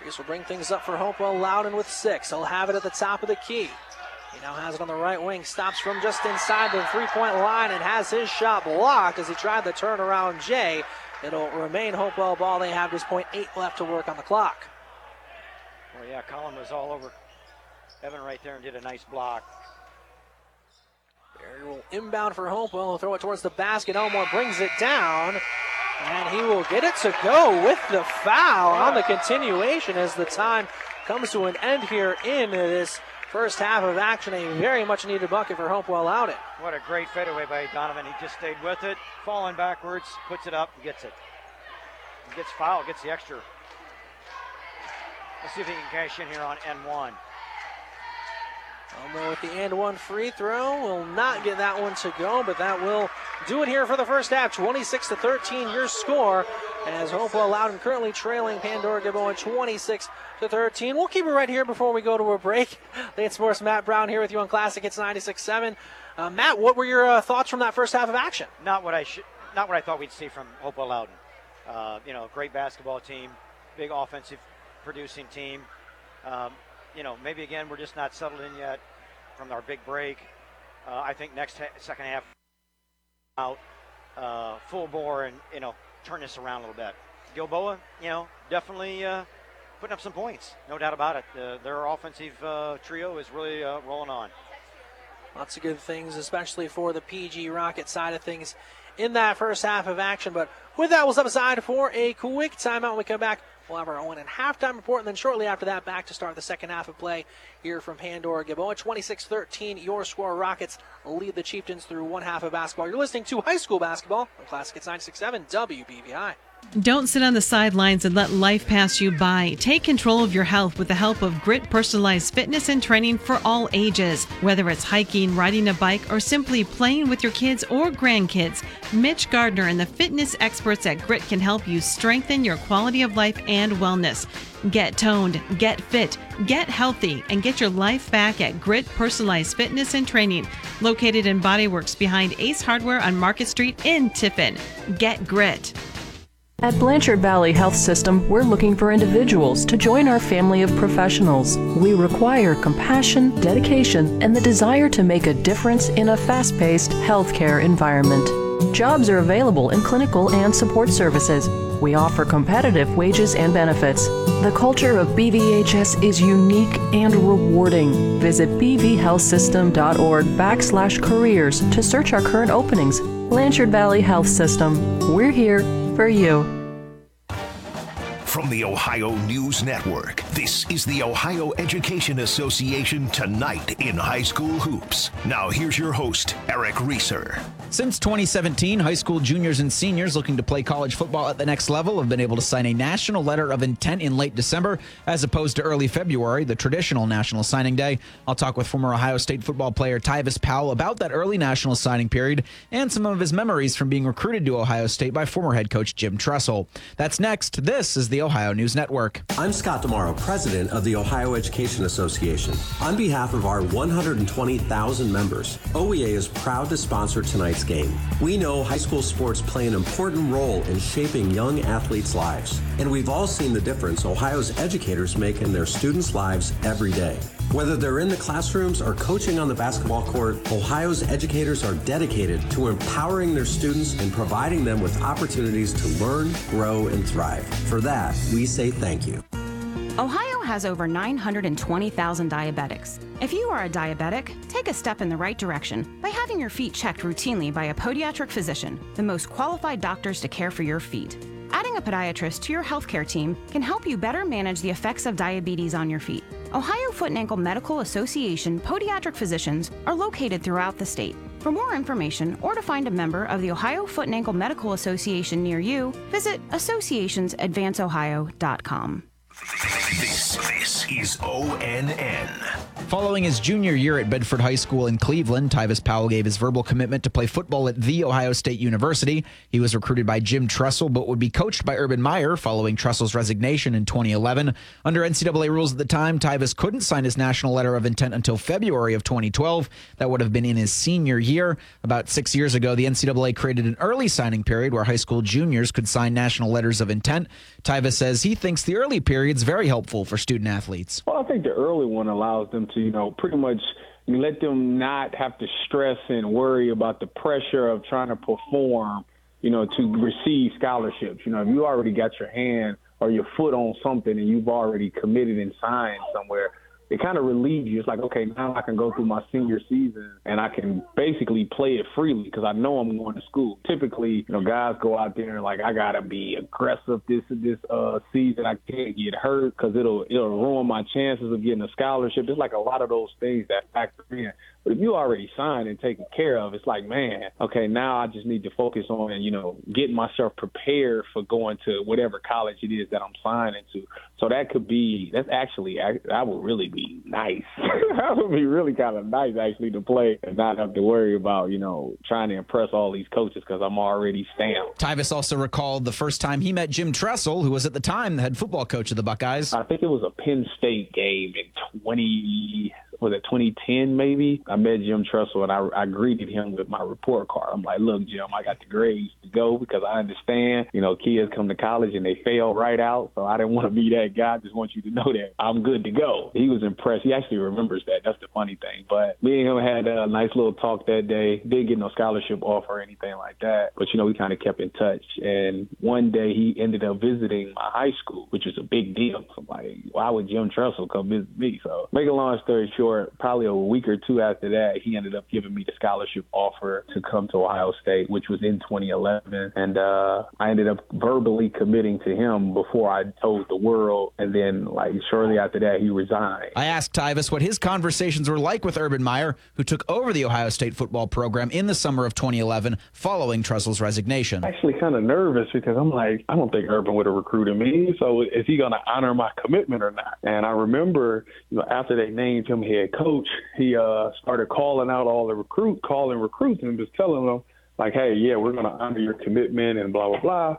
Crease will bring things up for Hopewell Loudon with six. He'll have it at the top of the key. He now has it on the right wing, stops from just inside the three point line and has his shot blocked as he tried the turnaround Jay. It'll remain Hopewell ball. They have just point eight left to work on the clock. Well, yeah, Colin was all over Evan right there and did a nice block. Barry will inbound for Hopewell. He'll throw it towards the basket. Elmore brings it down. And he will get it to go with the foul on the continuation as the time comes to an end here in this first half of action. A very much needed bucket for Hopewell out it. What a great fadeaway by Donovan. He just stayed with it, falling backwards, puts it up, gets it. He gets fouled, gets the extra. Let's see if he can cash in here on N1. Elmore with the and one free throw will not get that one to go, but that will do it here for the first half. 26 to 13, your score. As Hopewell Loudon currently trailing Pandora Gilboa 26 to 13. We'll keep it right here before we go to a break. Late Sports Matt Brown here with you on Classic. It's 96.7. Uh, Matt, what were your uh, thoughts from that first half of action? Not what I should, not what I thought we'd see from Hopewell Loudon. Uh, you know, great basketball team, big offensive producing team. Um, you know, maybe again we're just not settled in yet from our big break. Uh, I think next ha- second half out uh, full bore and you know turn this around a little bit. Gilboa, you know, definitely uh, putting up some points, no doubt about it. Uh, their offensive uh, trio is really uh, rolling on. Lots of good things, especially for the PG Rocket side of things in that first half of action. But with that, we'll step aside for a quick timeout. When we come back, we'll have our own and halftime report, and then shortly after that, back to start the second half of play here from Pandora Gilboa. 26 13, your score. Rockets lead the Chieftains through one half of basketball. You're listening to high school basketball on Classic Hits 967 WBVI. Don't sit on the sidelines and let life pass you by. Take control of your health with the help of Grit Personalized Fitness and Training for all ages. Whether it's hiking, riding a bike, or simply playing with your kids or grandkids, Mitch Gardner and the fitness experts at Grit can help you strengthen your quality of life and wellness. Get toned, get fit, get healthy, and get your life back at Grit Personalized Fitness and Training, located in Bodyworks behind Ace Hardware on Market Street in Tiffin. Get grit. At Blanchard Valley Health System, we're looking for individuals to join our family of professionals. We require compassion, dedication, and the desire to make a difference in a fast paced healthcare environment. Jobs are available in clinical and support services. We offer competitive wages and benefits. The culture of BVHS is unique and rewarding. Visit bvhealthsystem.org backslash careers to search our current openings. Blanchard Valley Health System. We're here for you. From the Ohio News Network, this is the Ohio Education Association Tonight in High School Hoops. Now, here's your host, Eric Reeser. Since 2017, high school juniors and seniors looking to play college football at the next level have been able to sign a national letter of intent in late December, as opposed to early February, the traditional national signing day. I'll talk with former Ohio State football player Tyvis Powell about that early national signing period and some of his memories from being recruited to Ohio State by former head coach Jim Tressel. That's next. This is the Ohio News Network. I'm Scott DiMauro, president of the Ohio Education Association. On behalf of our 120,000 members, OEA is proud to sponsor tonight's game. We know high school sports play an important role in shaping young athletes' lives, and we've all seen the difference Ohio's educators make in their students' lives every day. Whether they're in the classrooms or coaching on the basketball court, Ohio's educators are dedicated to empowering their students and providing them with opportunities to learn, grow, and thrive. For that, we say thank you. Ohio has over 920,000 diabetics. If you are a diabetic, take a step in the right direction by having your feet checked routinely by a podiatric physician, the most qualified doctors to care for your feet. Adding a podiatrist to your healthcare team can help you better manage the effects of diabetes on your feet. Ohio Foot and Ankle Medical Association podiatric physicians are located throughout the state. For more information or to find a member of the Ohio Foot and Ankle Medical Association near you, visit associationsadvanceohio.com. This, this is ONN. Following his junior year at Bedford High School in Cleveland, Tyvis Powell gave his verbal commitment to play football at The Ohio State University. He was recruited by Jim Tressel, but would be coached by Urban Meyer following Tressel's resignation in 2011. Under NCAA rules at the time, Tyvis couldn't sign his national letter of intent until February of 2012. That would have been in his senior year. About six years ago, the NCAA created an early signing period where high school juniors could sign national letters of intent. Tyvis says he thinks the early period's very helpful for student athletes. Well, I think the early one allows them to, you know, pretty much let them not have to stress and worry about the pressure of trying to perform, you know, to receive scholarships. You know, if you already got your hand or your foot on something and you've already committed and signed somewhere, it kind of relieves you. It's like, okay, now I can go through my senior season and I can basically play it freely because I know I'm going to school. Typically, you know, guys go out there and like, I gotta be aggressive this this uh season. I can't get hurt because it'll it'll ruin my chances of getting a scholarship. It's like a lot of those things that factor in. But if you already signed and taken care of, it's like, man, okay, now I just need to focus on, you know, getting myself prepared for going to whatever college it is that I'm signing to. So that could be, that's actually, that would really be nice. that would be really kind of nice, actually, to play and not have to worry about, you know, trying to impress all these coaches because I'm already stamped. Tyvis also recalled the first time he met Jim Tressel, who was at the time the head football coach of the Buckeyes. I think it was a Penn State game in 20, was it 2010 maybe? I met Jim Tressel and I, I greeted him with my report card. I'm like, look, Jim, I got the grades to go because I understand, you know, kids come to college and they fail right out. So I didn't want to be that guy. I just want you to know that I'm good to go. He was impressed. He actually remembers that. That's the funny thing. But me and him had a nice little talk that day. Didn't get no scholarship offer or anything like that. But, you know, we kind of kept in touch. And one day he ended up visiting my high school, which was a big deal. So I'm like, why would Jim Tressel come visit me? So make a long story short, probably a week or two after that, he ended up giving me the scholarship offer to come to Ohio State, which was in 2011. And uh, I ended up verbally committing to him before I told the world. And then, like, shortly after that, he resigned. I asked Tyvis what his conversations were like with Urban Meyer, who took over the Ohio State football program in the summer of 2011 following Tressel's resignation. Actually, kind of nervous because I'm like, I don't think Urban would have recruited me. So is he going to honor my commitment or not? And I remember, you know, after they named him head coach, he uh, started calling out all the recruit, calling recruits, and just telling them like, "Hey, yeah, we're going to honor your commitment and blah blah blah."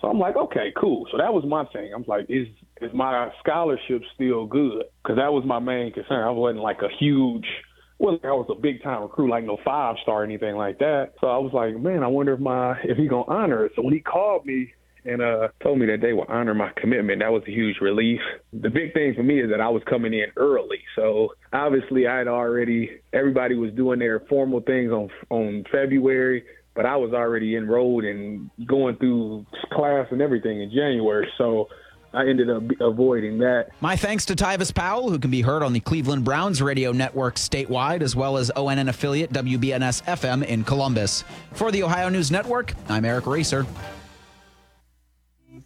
So I'm like, "Okay, cool." So that was my thing. I'm like, "Is is my scholarship still good?" Because that was my main concern. I wasn't like a huge like I was a big time recruit, like no five star or anything like that. So I was like, man, I wonder if my if he gonna honor it. So when he called me and uh, told me that they would honor my commitment. That was a huge relief. The big thing for me is that I was coming in early, so obviously I had already. Everybody was doing their formal things on on February, but I was already enrolled and going through class and everything in January. So. I ended up avoiding that. My thanks to Tyvis Powell, who can be heard on the Cleveland Browns radio network statewide, as well as ONN affiliate WBNS FM in Columbus. For the Ohio News Network, I'm Eric Racer.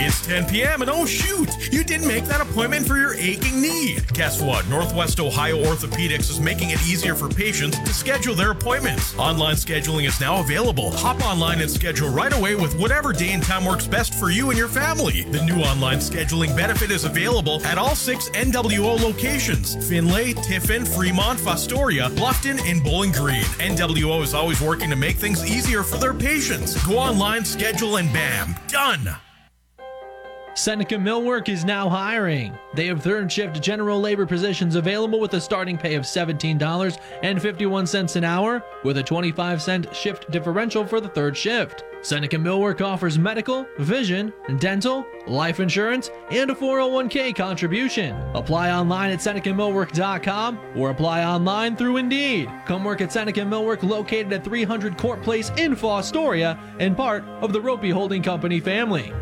It's 10 p.m. and oh shoot, you didn't make that appointment for your aching knee. Guess what? Northwest Ohio Orthopedics is making it easier for patients to schedule their appointments. Online scheduling is now available. Hop online and schedule right away with whatever day and time works best for you and your family. The new online scheduling benefit is available at all six NWO locations Findlay, Tiffin, Fremont, Fostoria, Bluffton, and Bowling Green. NWO is always working to make things easier for their patients. Go online, schedule, and bam, done. Seneca Millwork is now hiring. They have third shift general labor positions available with a starting pay of $17.51 an hour with a 25 cent shift differential for the third shift. Seneca Millwork offers medical, vision, dental, life insurance, and a 401k contribution. Apply online at SenecaMillwork.com or apply online through Indeed. Come work at Seneca Millwork located at 300 Court Place in Fostoria and part of the Roppe Holding Company family.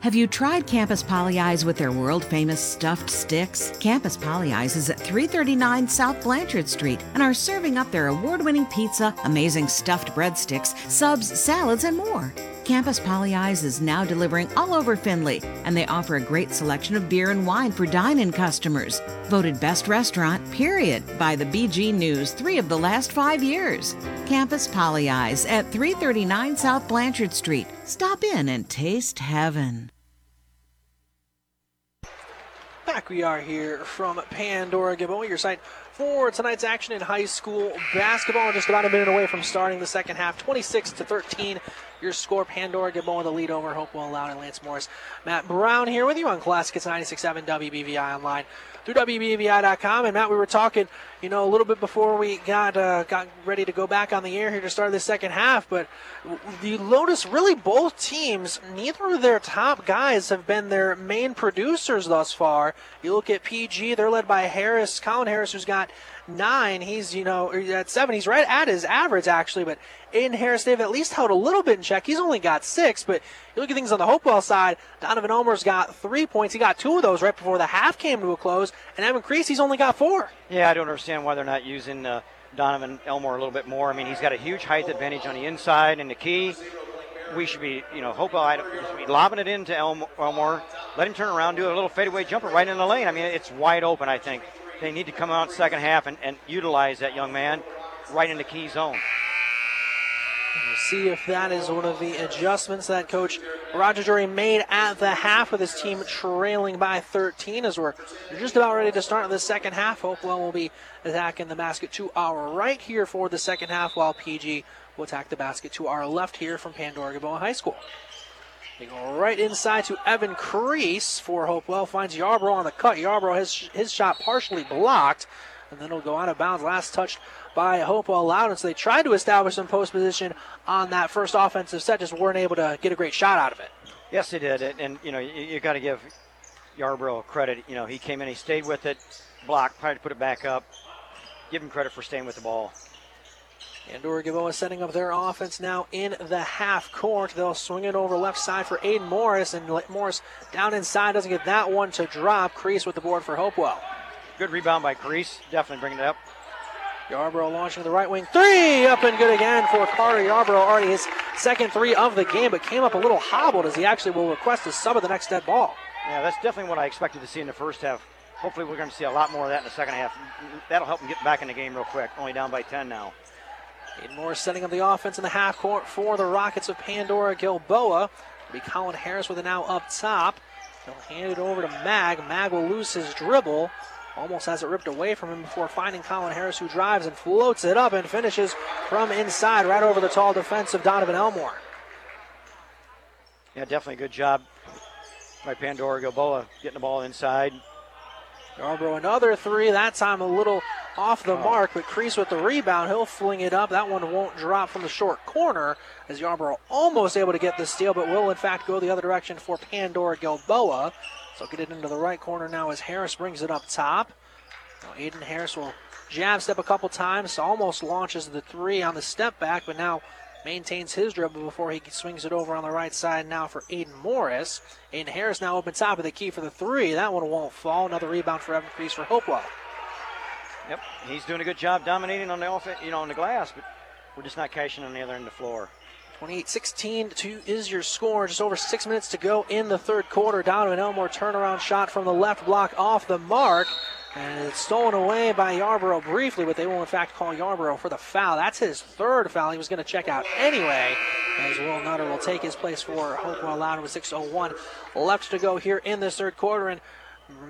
Have you tried Campus Pollyeyes with their world famous stuffed sticks? Campus Pollyeyes is at 339 South Blanchard Street and are serving up their award winning pizza, amazing stuffed breadsticks, subs, salads, and more. Campus Pollyeyes is now delivering all over Findlay, and they offer a great selection of beer and wine for dine in customers. Voted best restaurant, period, by the BG News three of the last five years. Campus Pollyeyes at 339 South Blanchard Street. Stop in and taste heaven. Back we are here from Pandora Gilboa, your site for tonight's action in high school basketball. Just about a minute away from starting the second half, 26 to 13. Your score, Pandora Gilboa the lead over Hopewell Loudon and Lance Morris. Matt Brown here with you on Classic 96.7 WBVI online through WBVI.com. And Matt, we were talking, you you know, a little bit before we got uh, got ready to go back on the air here to start the second half. But the Lotus, really both teams, neither of their top guys have been their main producers thus far. You look at PG, they're led by Harris, Colin Harris, who's got nine. He's, you know, at seven. He's right at his average, actually. But Aiden Harris, they've at least held a little bit in check. He's only got six. But you look at things on the Hopewell side, Donovan Elmore's got three points. He got two of those right before the half came to a close. And Evan Crease's only got four. Yeah, I don't understand why they're not using uh, Donovan Elmore a little bit more. I mean, he's got a huge height advantage on the inside and the key. We should be, you know, Hopewell should be lobbing it into Elmore. Let him turn around, do a little fadeaway jumper right in the lane. I mean, it's wide open, I think they need to come out second half and, and utilize that young man right in the key zone. We'll see if that is one of the adjustments that Coach Roger Drury made at the half with his team trailing by 13 as we're just about ready to start the second half. Hopewell will be attacking the basket to our right here for the second half while PG will attack the basket to our left here from Pandora Gilboa High School. They go right inside to Evan Crease for Hopewell. Finds Yarbrough on the cut. Yarbrough has his shot partially blocked, and then it'll go out of bounds. Last touched by Hopewell Loudon. So they tried to establish some post position on that first offensive set, just weren't able to get a great shot out of it. Yes, they did. And, and you know, you, you got to give Yarbrough credit. You know, he came in, he stayed with it, blocked, tried to put it back up. Give him credit for staying with the ball. Pandora Gilboa setting up their offense now in the half court. They'll swing it over left side for Aiden Morris, and Morris down inside doesn't get that one to drop. Crease with the board for Hopewell. Good rebound by Crease, definitely bringing it up. Yarbrough launching the right wing three, up and good again for Carter Yarbrough. Already his second three of the game, but came up a little hobbled as he actually will request a sub of the next dead ball. Yeah, that's definitely what I expected to see in the first half. Hopefully, we're going to see a lot more of that in the second half. That'll help him get back in the game real quick. Only down by 10 now. Aiden setting up the offense in the half court for the Rockets of Pandora Gilboa. It'll be Colin Harris with it now up top. He'll hand it over to Mag. Mag will lose his dribble. Almost has it ripped away from him before finding Colin Harris, who drives and floats it up and finishes from inside right over the tall defense of Donovan Elmore. Yeah, definitely a good job by Pandora Gilboa getting the ball inside. Yarbrough another three, that time a little off the oh. mark, but Crease with the rebound. He'll fling it up. That one won't drop from the short corner as Yarbrough almost able to get the steal, but will in fact go the other direction for Pandora Gilboa. So get it into the right corner now as Harris brings it up top. Now Aiden Harris will jab step a couple times, almost launches the three on the step back, but now maintains his dribble before he swings it over on the right side now for Aiden Morris. Aiden Harris now open top of the key for the three. That one won't fall. Another rebound for Evan Crease for Hopewell. Yep, he's doing a good job dominating on the offense, you know, on the glass, but we're just not cashing on the other end of the floor. 28-16 to is your score. Just over six minutes to go in the third quarter. Donovan Elmore turnaround shot from the left block off the mark. And it's stolen away by Yarbrough briefly, but they will in fact call Yarbrough for the foul. That's his third foul. He was going to check out anyway. As Will Nutter will take his place for Hopewell Loudon with 6.01 left to go here in this third quarter. And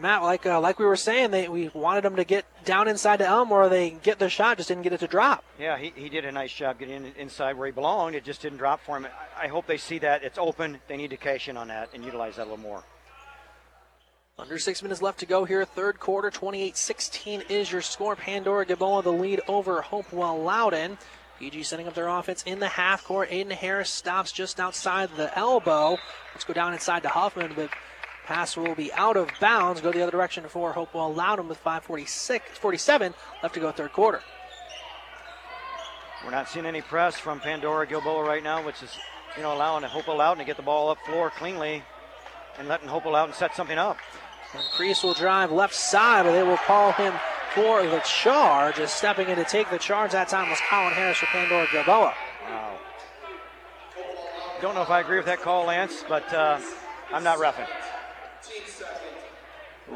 Matt, like uh, like we were saying, they we wanted them to get down inside to Elmore. They get the shot, just didn't get it to drop. Yeah, he, he did a nice job getting inside where he belonged. It just didn't drop for him. I hope they see that it's open. They need to cash in on that and utilize that a little more. Under six minutes left to go here. Third quarter, 28-16 is your score. Pandora Gilboa the lead over Hopewell Loudon. PG setting up their offense in the half court. Aiden Harris stops just outside the elbow. Let's go down inside to Hoffman, but Pass will be out of bounds. Go the other direction for Hopewell Loudon with 5:46, 47 left to go third quarter. We're not seeing any press from Pandora Gilboa right now, which is, you know, allowing Hopewell Loudon to get the ball up floor cleanly and letting Hopewell Loudon set something up. And Crease will drive left side, but they will call him for the charge. Just stepping in to take the charge that time was Colin Harris for Pandora Gilboa. Wow. Don't know if I agree with that call, Lance, but uh, I'm not roughing.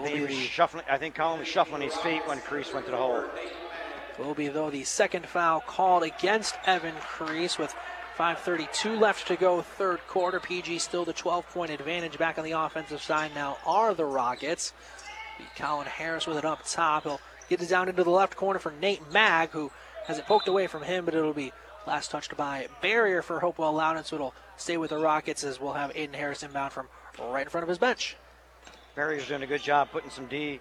He was shuffling. I think Colin was shuffling his feet when Crease went to the hole. Will be though the second foul called against Evan Crease with 5:32 left to go, third quarter. PG still the 12-point advantage. Back on the offensive side now are the Rockets. Colin Harris with it up top. He'll get it down into the left corner for Nate Mag, who has it poked away from him, but it'll be last touched by barrier for Hopewell Loudon, so it'll stay with the Rockets as we'll have Aiden Harris inbound from right in front of his bench. Barrier's doing a good job putting some D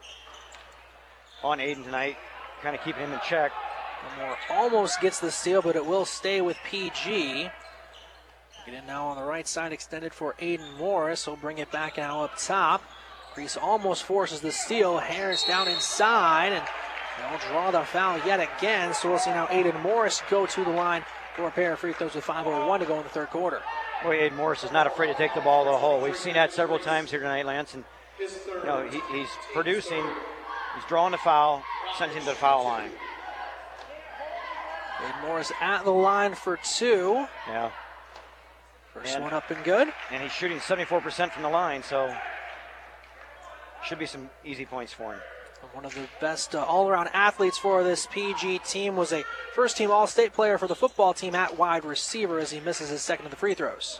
on Aiden tonight. kind of keeping him in check. Elmore almost gets the steal, but it will stay with PG. Get in now on the right side, extended for Aiden Morris. He'll bring it back now up top. Crease almost forces the steal. Harris down inside, and they'll draw the foul yet again. So we'll see now Aiden Morris go to the line for a pair of free throws with 5.01 to go in the third quarter. Boy, Aiden Morris is not afraid to take the ball to the hole. We've seen that several times here tonight, Lance, and you know he, he's producing. He's drawing the foul, sends him to the foul line. Aiden Morris at the line for two. Yeah. First and, one up and good. And he's shooting 74% from the line, so should be some easy points for him. One of the best uh, all-around athletes for this PG team was a first-team All-State player for the football team at wide receiver as he misses his second of the free throws.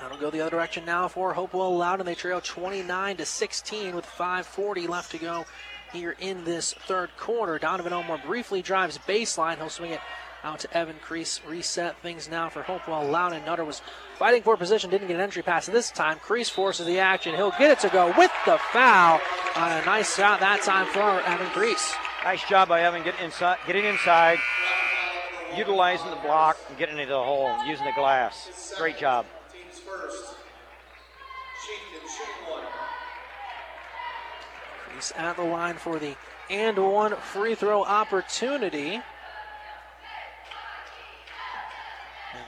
That'll go the other direction now for Hopewell and They trail 29 to 16 with 5:40 left to go here in this third quarter. Donovan Elmore briefly drives baseline. He'll swing it out to Evan Crease. Reset things now for Hopewell Loudon. Nutter was fighting for position, didn't get an entry pass this time. Crease forces the action. He'll get it to go with the foul. On a nice shot that time for Evan Crease. Nice job by Evan getting inside, getting inside, utilizing the block and getting into the hole, using the glass. Great job. Crease at the line for the and one free throw opportunity. And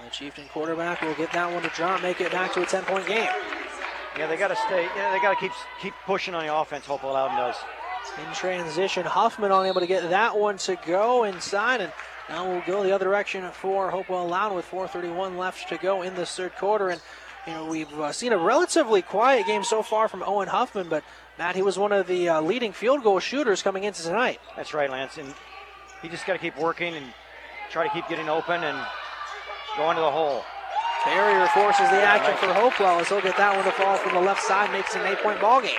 the Chieftain quarterback will get that one to drop, make it back to a 10 point game. Yeah, they got to stay. Yeah, they got to keep keep pushing on the offense. Hopefully, Loudon does. In transition, Huffman unable to get that one to go inside, and now we'll go the other direction for Hopewell Loudon with 4:31 left to go in this third quarter. And you know we've uh, seen a relatively quiet game so far from Owen Huffman, but Matt, he was one of the uh, leading field goal shooters coming into tonight. That's right, Lance, and he just got to keep working and try to keep getting open and going to the hole. Barrier forces the action for Hopewell as he'll get that one to fall from the left side, makes an eight point ball game.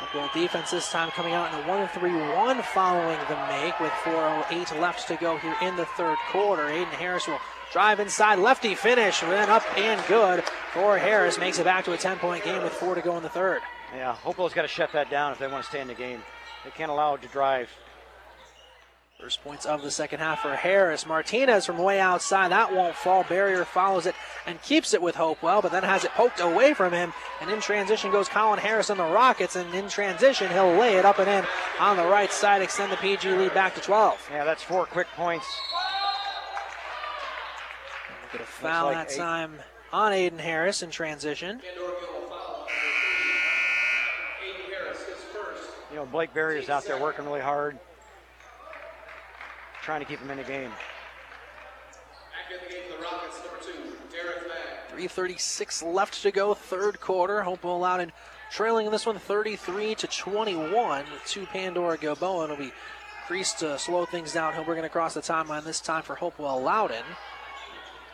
Hopewell defense this time coming out in a 1 3 1 following the make with 4.08 left to go here in the third quarter. Aiden Harris will drive inside, lefty finish, then up and good for Harris. Makes it back to a 10 point game with four to go in the third. Yeah, Hopewell's got to shut that down if they want to stay in the game. They can't allow it to drive. First points of the second half for Harris. Martinez from way outside. That won't fall. Barrier follows it and keeps it with Hopewell, but then has it poked away from him. And in transition goes Colin Harris on the Rockets. And in transition, he'll lay it up and in on the right side, extend the PG lead back to 12. Yeah, that's four quick points. Get a foul like that eight. time on Aiden Harris in transition. You know, Blake Barrier's out there working really hard trying to keep him in the game. 336 left to go, third quarter. Hopewell Loudon trailing in this one 33 to 21 to Pandora Gilboa. It'll be Crease to slow things down. He'll bring it across the timeline this time for Hopewell Loudon.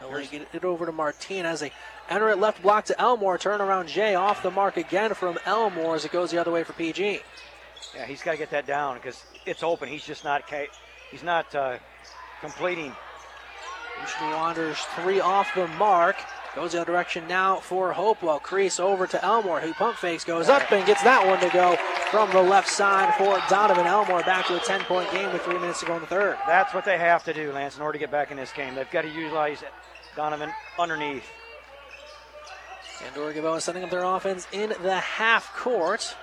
He'll get it over to Martinez. They enter it left block to Elmore. Turnaround Jay off the mark again from Elmore as it goes the other way for PG. Yeah, he's got to get that down because it's open. He's just not he's not uh, completing. Houston Wanderers three off the mark. Goes the other direction now for Hopewell. Crease over to Elmore, who pump fakes, goes up and gets that one to go from the left side for Donovan Elmore. Back to a 10 point game with three minutes to go in the third. That's what they have to do, Lance, in order to get back in this game. They've got to utilize Donovan underneath. And Gilboa setting up their offense in the half court.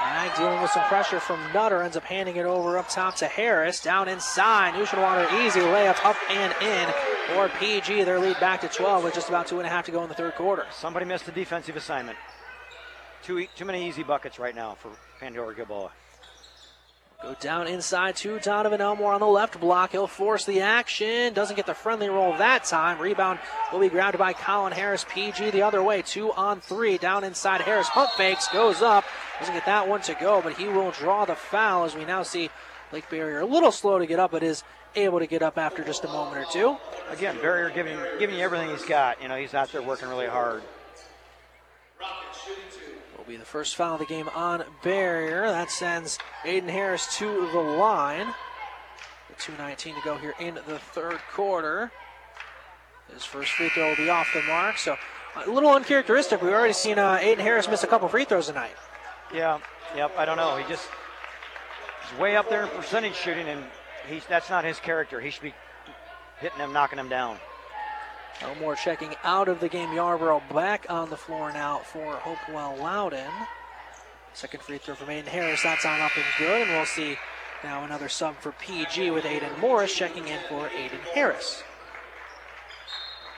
Mag dealing with some pressure from Nutter, ends up handing it over up top to Harris. Down inside, Water easy layup up and in for PG. Their lead back to 12 with just about two and a half to go in the third quarter. Somebody missed the defensive assignment. Too, too many easy buckets right now for Pandora Gilboa. Go down inside to Donovan Elmore on the left block. He'll force the action. Doesn't get the friendly roll that time. Rebound will be grabbed by Colin Harris. PG the other way. Two on three. Down inside. Harris pump fakes. Goes up. Doesn't get that one to go, but he will draw the foul as we now see Blake Barrier a little slow to get up, but is able to get up after just a moment or two. Again, Barrier giving giving you everything he's got. You know, he's out there working really hard be the first foul of the game on Barrier. That sends Aiden Harris to the line. 2.19 to go here in the third quarter. His first free throw will be off the mark. So a little uncharacteristic. We've already seen uh, Aiden Harris miss a couple free throws tonight. Yeah, yep. I don't know. He just he's way up there in percentage shooting, and he's that's not his character. He should be hitting them, knocking them down. Elmore checking out of the game. Yarbrough back on the floor now for Hopewell Loudon. Second free throw from Aiden Harris. That's on up and good. And we'll see now another sub for PG with Aiden Morris checking in for Aiden Harris.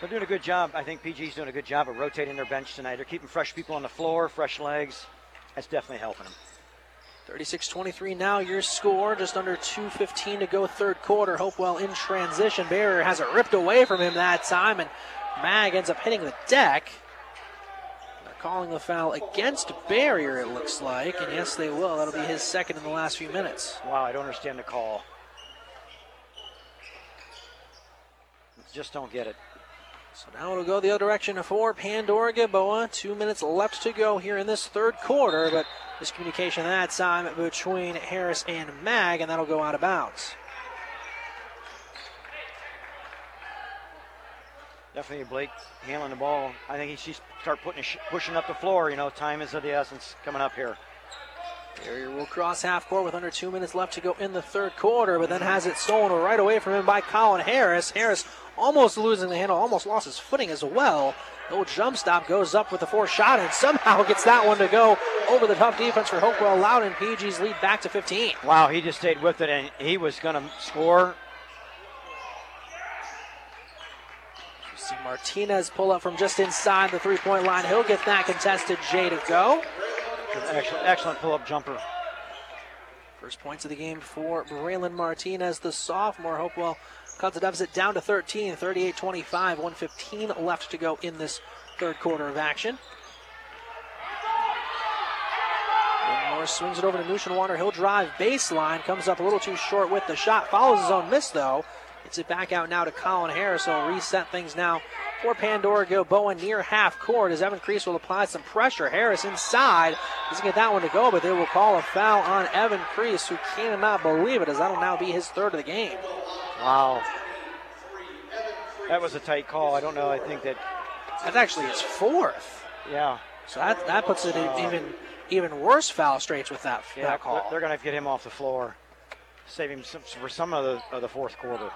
They're doing a good job. I think PG's doing a good job of rotating their bench tonight. They're keeping fresh people on the floor, fresh legs. That's definitely helping them. 36 23 now, your score. Just under 2.15 to go, third quarter. Hopewell in transition. Barrier has it ripped away from him that time, and Mag ends up hitting the deck. They're calling the foul against Barrier, it looks like, and yes, they will. That'll be his second in the last few minutes. Wow, I don't understand the call. Just don't get it. So now it'll go the other direction for Pandora Gilboa. Two minutes left to go here in this third quarter, but miscommunication that time between Harris and Mag, and that'll go out of bounds. Definitely Blake handling the ball. I think he should start putting pushing up the floor. You know, time is of the essence coming up here. Barrier will cross half court with under two minutes left to go in the third quarter, but then has it stolen right away from him by Colin Harris. Harris almost losing the handle, almost lost his footing as well. No jump stop goes up with the fourth shot and somehow gets that one to go over the tough defense for Hopewell Loudon. PG's lead back to 15. Wow, he just stayed with it and he was going to score. You see Martinez pull up from just inside the three point line. He'll get that contested J to go. Excellent, excellent pull up jumper. First points of the game for Braylon Martinez, the sophomore. Hopewell Cuts the deficit down to 13, 38 25, 115 left to go in this third quarter of action. Morris swings it over to Nushin Nuschenwander. He'll drive baseline, comes up a little too short with the shot, follows his own miss though. Gets it back out now to Colin Harris. He'll reset things now for Pandora Gilboa near half court as Evan Crease will apply some pressure. Harris inside doesn't get that one to go, but they will call a foul on Evan Crease, who cannot believe it as that'll now be his third of the game. Wow. That was a tight call. I don't know. I think that that's actually his fourth. Yeah. So that that puts it in uh, even even worse foul straits with that, yeah, that call. They're going to get him off the floor, save him some, for some of the of the fourth quarter.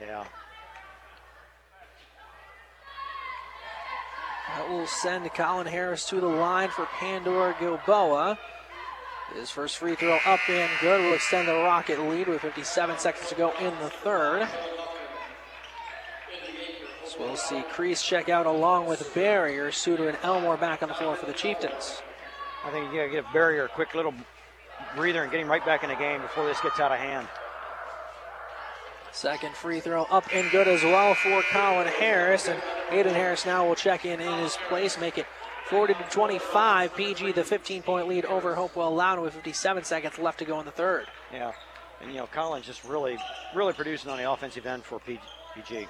Yeah. That will send Colin Harris to the line for Pandora Gilboa. His first free throw up and good will extend the Rocket lead with 57 seconds to go in the third. So we'll see Crease check out along with Barrier. Suter and Elmore back on the floor for the Chieftains. I think you got to give Barrier a quick little breather and get him right back in the game before this gets out of hand. Second free throw up and good as well for Colin Harris. And Aiden Harris now will check in in his place, make it 40 to 25. PG the 15 point lead over Hopewell Loudon with 57 seconds left to go in the third. Yeah, and you know Collins just really, really producing on the offensive end for PG.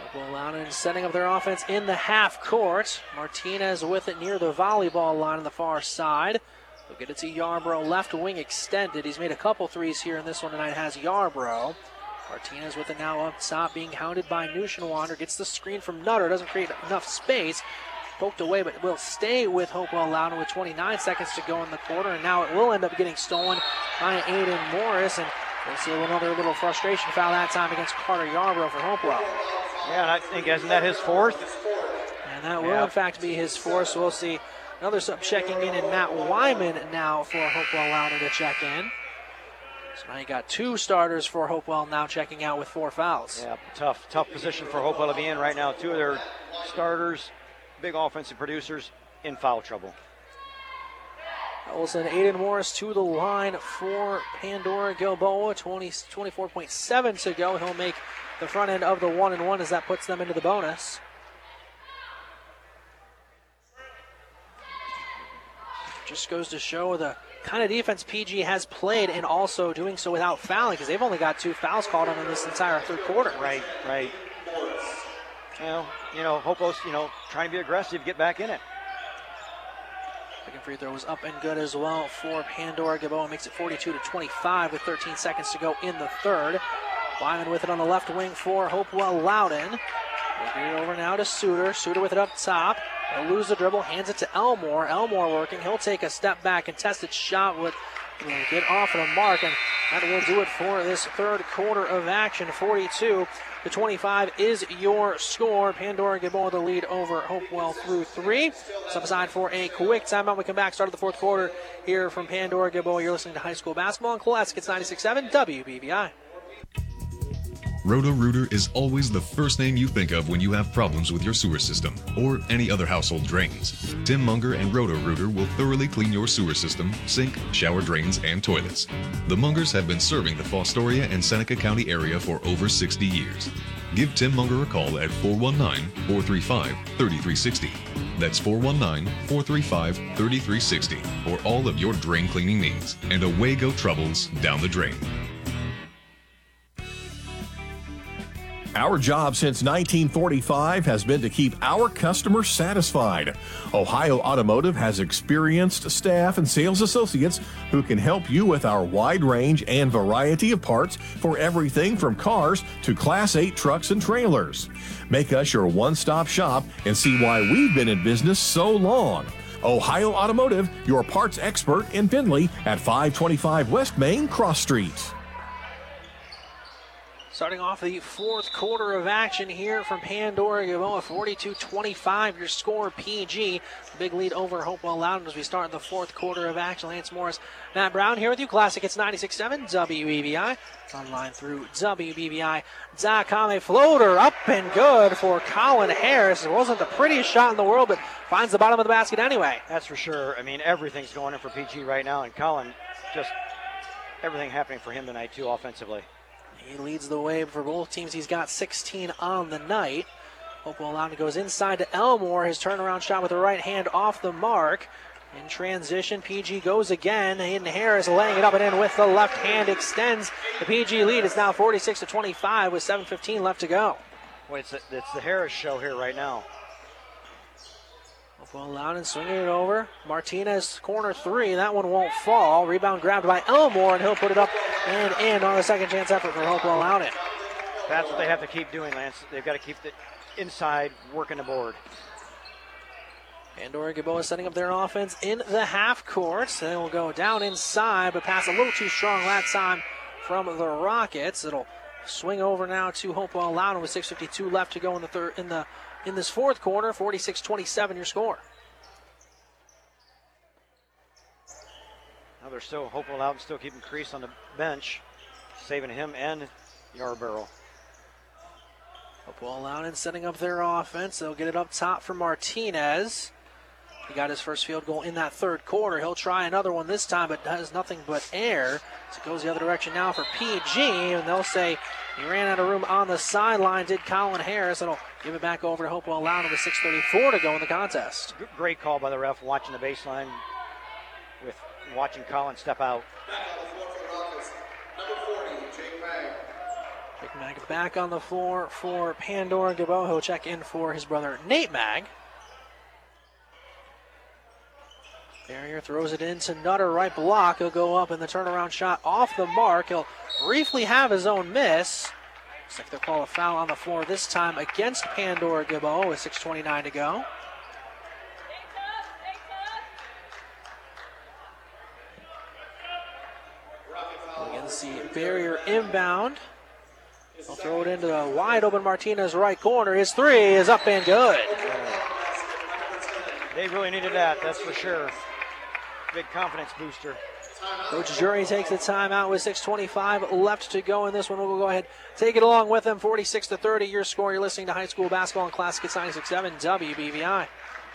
Hopewell Loudon setting up their offense in the half court. Martinez with it near the volleyball line on the far side. Look at it to Yarbrough, left wing extended. He's made a couple threes here in this one tonight. Has Yarbrough. Martinez with it now up top, being hounded by Nuschenwander. Gets the screen from Nutter, doesn't create enough space poked away, but will stay with Hopewell Loudon with 29 seconds to go in the quarter. And now it will end up getting stolen by Aiden Morris. And we'll see another little frustration foul that time against Carter Yarbrough for Hopewell. Yeah, and I think, isn't that his fourth? And that will, yeah. in fact, be his fourth. So we'll see another sub checking in, and Matt Wyman now for Hopewell Loudon to check in. So now you got two starters for Hopewell now checking out with four fouls. Yeah, tough, tough position for Hopewell to be in right now. Two of their starters big offensive producers in foul trouble. Send Aiden Morris to the line for Pandora Gilboa. 20, 24.7 to go. He'll make the front end of the one and one as that puts them into the bonus. Just goes to show the kind of defense PG has played and also doing so without fouling because they've only got two fouls called on in this entire third quarter. Right, right you know, you know, Hopo's, you know, trying to be aggressive, get back in it. Second free throw was up and good as well for Pandora. Gilboa makes it 42 to 25 with 13 seconds to go in the third. Wyman with it on the left wing for Hopewell Loudon. Working it over now to Suter. Suter with it up top. He'll lose the dribble, hands it to Elmore. Elmore working. He'll take a step back, and test contested shot with will get off the mark, and that will do it for this third quarter of action. 42 to 25 is your score. Pandora Gilboa the lead over Hopewell through three. Step aside for a quick timeout. We come back, start of the fourth quarter here from Pandora Gilboa. You're listening to high school basketball and classic. It's 96.7 WBVI. Roto-Rooter is always the first name you think of when you have problems with your sewer system or any other household drains. Tim Munger and Roto-Rooter will thoroughly clean your sewer system, sink, shower drains, and toilets. The Mungers have been serving the Fostoria and Seneca County area for over 60 years. Give Tim Munger a call at 419-435-3360. That's 419-435-3360 for all of your drain cleaning needs. And away go troubles down the drain. Our job since 1945 has been to keep our customers satisfied. Ohio Automotive has experienced staff and sales associates who can help you with our wide range and variety of parts for everything from cars to Class 8 trucks and trailers. Make us your one stop shop and see why we've been in business so long. Ohio Automotive, your parts expert in Findlay at 525 West Main Cross Street. Starting off the fourth quarter of action here from Pandora Gilboa, 42-25, your score PG. Big lead over Hopewell Loudon as we start the fourth quarter of action. Lance Morris, Matt Brown here with you. Classic, it's 96-7 WBVI. Online through WBVI.com. A floater up and good for Colin Harris. It wasn't the prettiest shot in the world, but finds the bottom of the basket anyway. That's for sure. I mean, everything's going in for PG right now, and Colin just everything happening for him tonight, too, offensively. He leads the way for both teams. He's got 16 on the night. Hopewell Loudon goes inside to Elmore. His turnaround shot with the right hand off the mark. In transition, PG goes again. Hayden Harris laying it up and in with the left hand extends the PG lead. It's now 46 to 25 with 7:15 left to go. Well, it's, a, it's the Harris show here right now. Hopewell Loudon swinging it over. Martinez corner three. That one won't fall. Rebound grabbed by Elmore, and he'll put it up and in on a second chance effort for Hopewell Loudon. That's what they have to keep doing, Lance. They've got to keep the inside working the board. Pandora Gilboa setting up their offense in the half court. They will go down inside, but pass a little too strong that time from the Rockets. It'll swing over now to Hopewell Loudon with 6:52 left to go in the third in the in this fourth quarter. 46-27 your score. They're still hopeful out and still keeping Crease on the bench, saving him and Yarbrough. Hopewell Loudon setting up their offense. They'll get it up top for Martinez. He got his first field goal in that third quarter. He'll try another one this time, but has nothing but air. So it goes the other direction now for PG, and they'll say he ran out of room on the sideline. Did Colin Harris? It'll give it back over to Hopewell Loudon with 6:34 to go in the contest. Great call by the ref, watching the baseline watching Colin step out. Jake Mag back on the floor for Pandora Gilboa. He'll check in for his brother Nate Mag. Barrier throws it into Nutter, right block. He'll go up in the turnaround shot off the mark. He'll briefly have his own miss. Looks like they'll call a foul on the floor this time against Pandora Gilboa with 6.29 to go. Against the barrier inbound. They'll throw it into the wide open Martinez right corner. His three is up and good. They really needed that, that's for sure. Big confidence booster. Coach Drury takes the timeout with 6:25 left to go in this one. We'll go ahead, take it along with them. 46 to 30. Your score. You're listening to high school basketball and classic at 96.7 WBVI.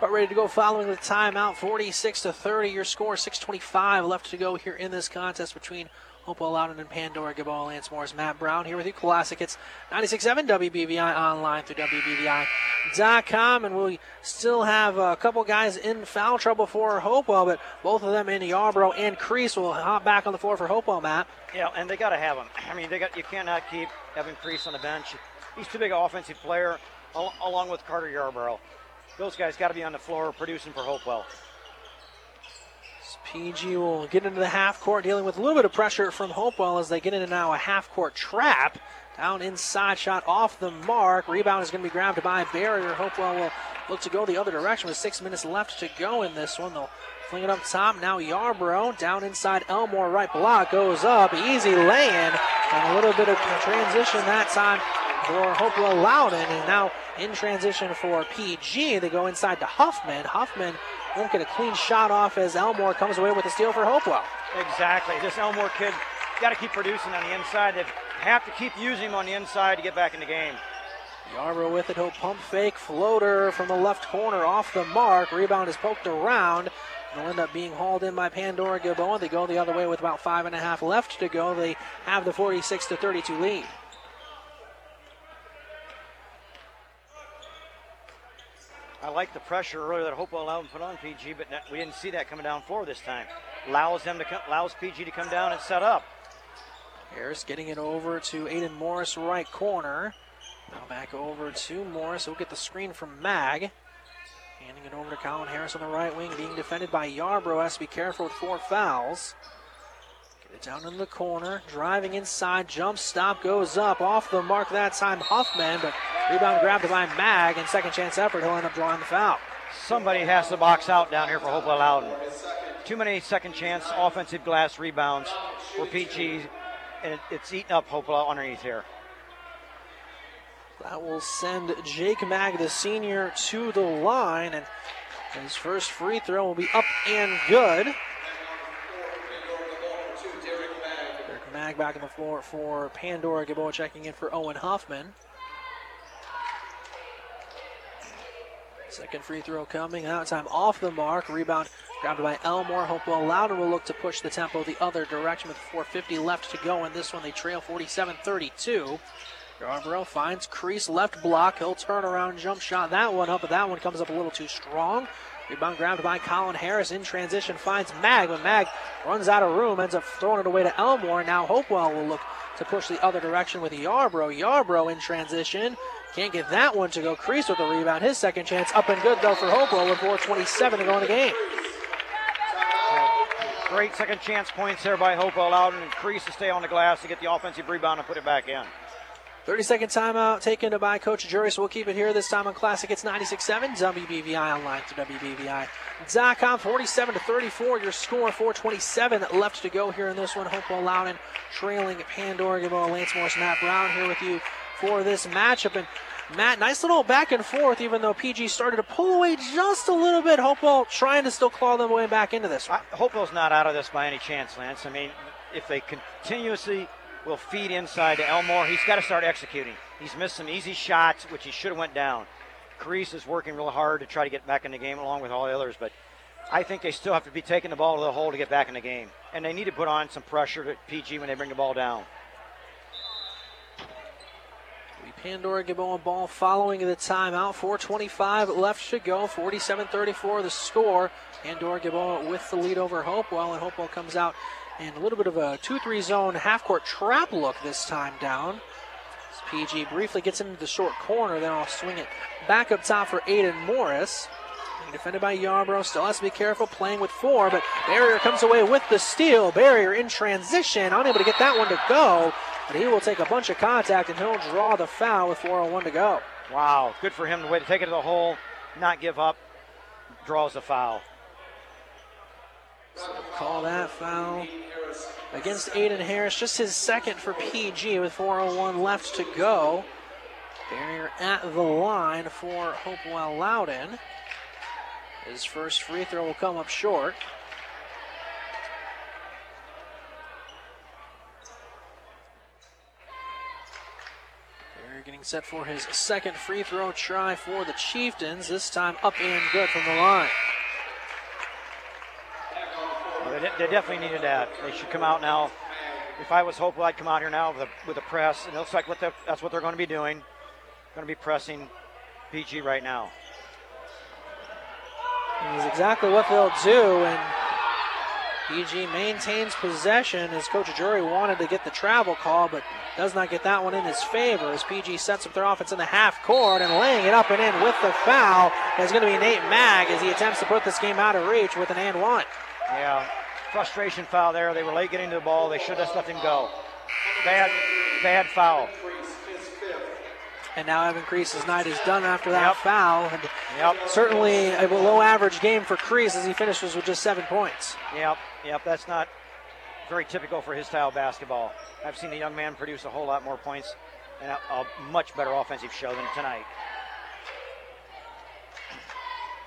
But ready to go following the timeout, 46 to 30. Your score, 6:25 left to go here in this contest between Hopewell Loudon and Pandora Gilboa Lance. Matt Brown here with you. Classic It's 96.7 WBVI online through WBVI.com. And we still have a couple guys in foul trouble for Hopewell, but both of them in Yarbrough and Crease will hop back on the floor for Hopewell, Matt. Yeah, and they got to have him. I mean, they got you cannot keep Evan Crease on the bench. He's too big an offensive player, al- along with Carter Yarbrough. Those guys got to be on the floor producing for Hopewell. PG will get into the half court, dealing with a little bit of pressure from Hopewell as they get into now a half court trap. Down inside, shot off the mark. Rebound is going to be grabbed by Barrier. Hopewell will look to go the other direction with six minutes left to go in this one. They'll fling it up top. Now Yarbrough down inside Elmore. Right block goes up. Easy lay in. And a little bit of transition that time for Hopewell Loudon. And now in transition for PG. They go inside to Huffman. Huffman won't get a clean shot off as Elmore comes away with a steal for Hopewell. Exactly. This Elmore kid got to keep producing on the inside. They have to keep using him on the inside to get back in the game. Yarbrough with it. He'll pump fake floater from the left corner off the mark. Rebound is poked around. It'll end up being hauled in by Pandora Gilboa. They go the other way with about five and a half left to go. They have the 46 to 32 lead. I like the pressure earlier that Hopewell allowed him to put on PG, but we didn't see that coming down floor this time. Allows them to come, allows PG to come down and set up. Harris getting it over to Aiden Morris, right corner. Now back over to Morris. He'll get the screen from Mag. Handing it over to Colin Harris on the right wing, being defended by Yarbrough. Has to be careful with four fouls. Down in the corner. Driving inside. Jump stop goes up. Off the mark that time, Huffman, but rebound grabbed by Mag. And second chance effort, he'll end up drawing the foul. Somebody has to box out down here for Hopewell Loudon. Too many second chance offensive glass rebounds for PG, and it's eating up Hopewell underneath here. That will send Jake Mag, the senior, to the line, and his first free throw will be up and good. Back on the floor for Pandora Gilboa, checking in for Owen Huffman. Second free throw coming. That time off the mark. Rebound grabbed by Elmore. Hopewell Loudon will look to push the tempo the other direction with 4.50 left to go. In this one, they trail 47 32. Yarbrough finds Crease left block. He'll turn around jump shot that one up, but that one comes up a little too strong. Rebound grabbed by Colin Harris in transition finds Mag. When Mag runs out of room, ends up throwing it away to Elmore. Now Hopewell will look to push the other direction with Yarbrough. Yarbrough in transition. Can't get that one to go. Crease with the rebound. His second chance up and good though for Hopewell with 4.27 to go in the game. Great second chance points there by Hopewell and Crease to stay on the glass to get the offensive rebound and put it back in. 30 second timeout taken by Coach Drury, so we'll keep it here this time on Classic. It's 96.7 WBVI online to WBVI.com. 47 to 34, your score. 427 left to go here in this one. Hopewell Loudon trailing Pandora Gilboa, Lance Morris, Matt Brown here with you for this matchup. And Matt, nice little back and forth, even though PG started to pull away just a little bit. Hopewell trying to still claw them way back into this. I, Hopewell's not out of this by any chance, Lance. I mean, if they continuously will feed inside to Elmore. He's got to start executing. He's missed some easy shots, which he should have went down. Crease is working real hard to try to get back in the game along with all the others, but I think they still have to be taking the ball to the hole to get back in the game. And they need to put on some pressure to PG when they bring the ball down. We Pandora Gilboa ball following the timeout. 4.25 left to go. 47 34 the score. Pandora Gilboa with the lead over Hopewell, and Hopewell comes out and a little bit of a 2-3 zone half-court trap look this time down. As PG briefly gets into the short corner, then I'll swing it back up top for Aiden Morris. Defended by Yarbrough, still has to be careful, playing with four, but Barrier comes away with the steal. Barrier in transition, unable to get that one to go, but he will take a bunch of contact and he'll draw the foul with 4.01 to go. Wow, good for him to take it to the hole, not give up, draws the foul. Call that foul against Aiden Harris. Just his second for PG with 4.01 left to go. Barrier at the line for Hopewell Loudon. His first free throw will come up short. Getting set for his second free throw try for the Chieftains. This time up and good from the line. They, they, definitely needed that. They should come out now if I was hopeful, I'd come out here now with a, with a press, and it looks like what that's what they're going to be doing. Going to be pressing PG right now. Is exactly what they'll do, and PG maintains possession as Coach Drury wanted to get the travel call, but does not get that one in his favor as PG sets up their offense in the half court and laying it up and in with the foul is going to be Nate Mag as he attempts to put this game out of reach with an and one. Yeah, frustration foul there. They were late getting to the ball. They should have just let him go. Bad, bad foul. And now Evan Crease's night is done after that yep. foul. And yep. Certainly a below average game for Crease as he finishes with just seven points. Yep, yep. That's not very typical for his style of basketball. I've seen the young man produce a whole lot more points and a, a much better offensive show than tonight.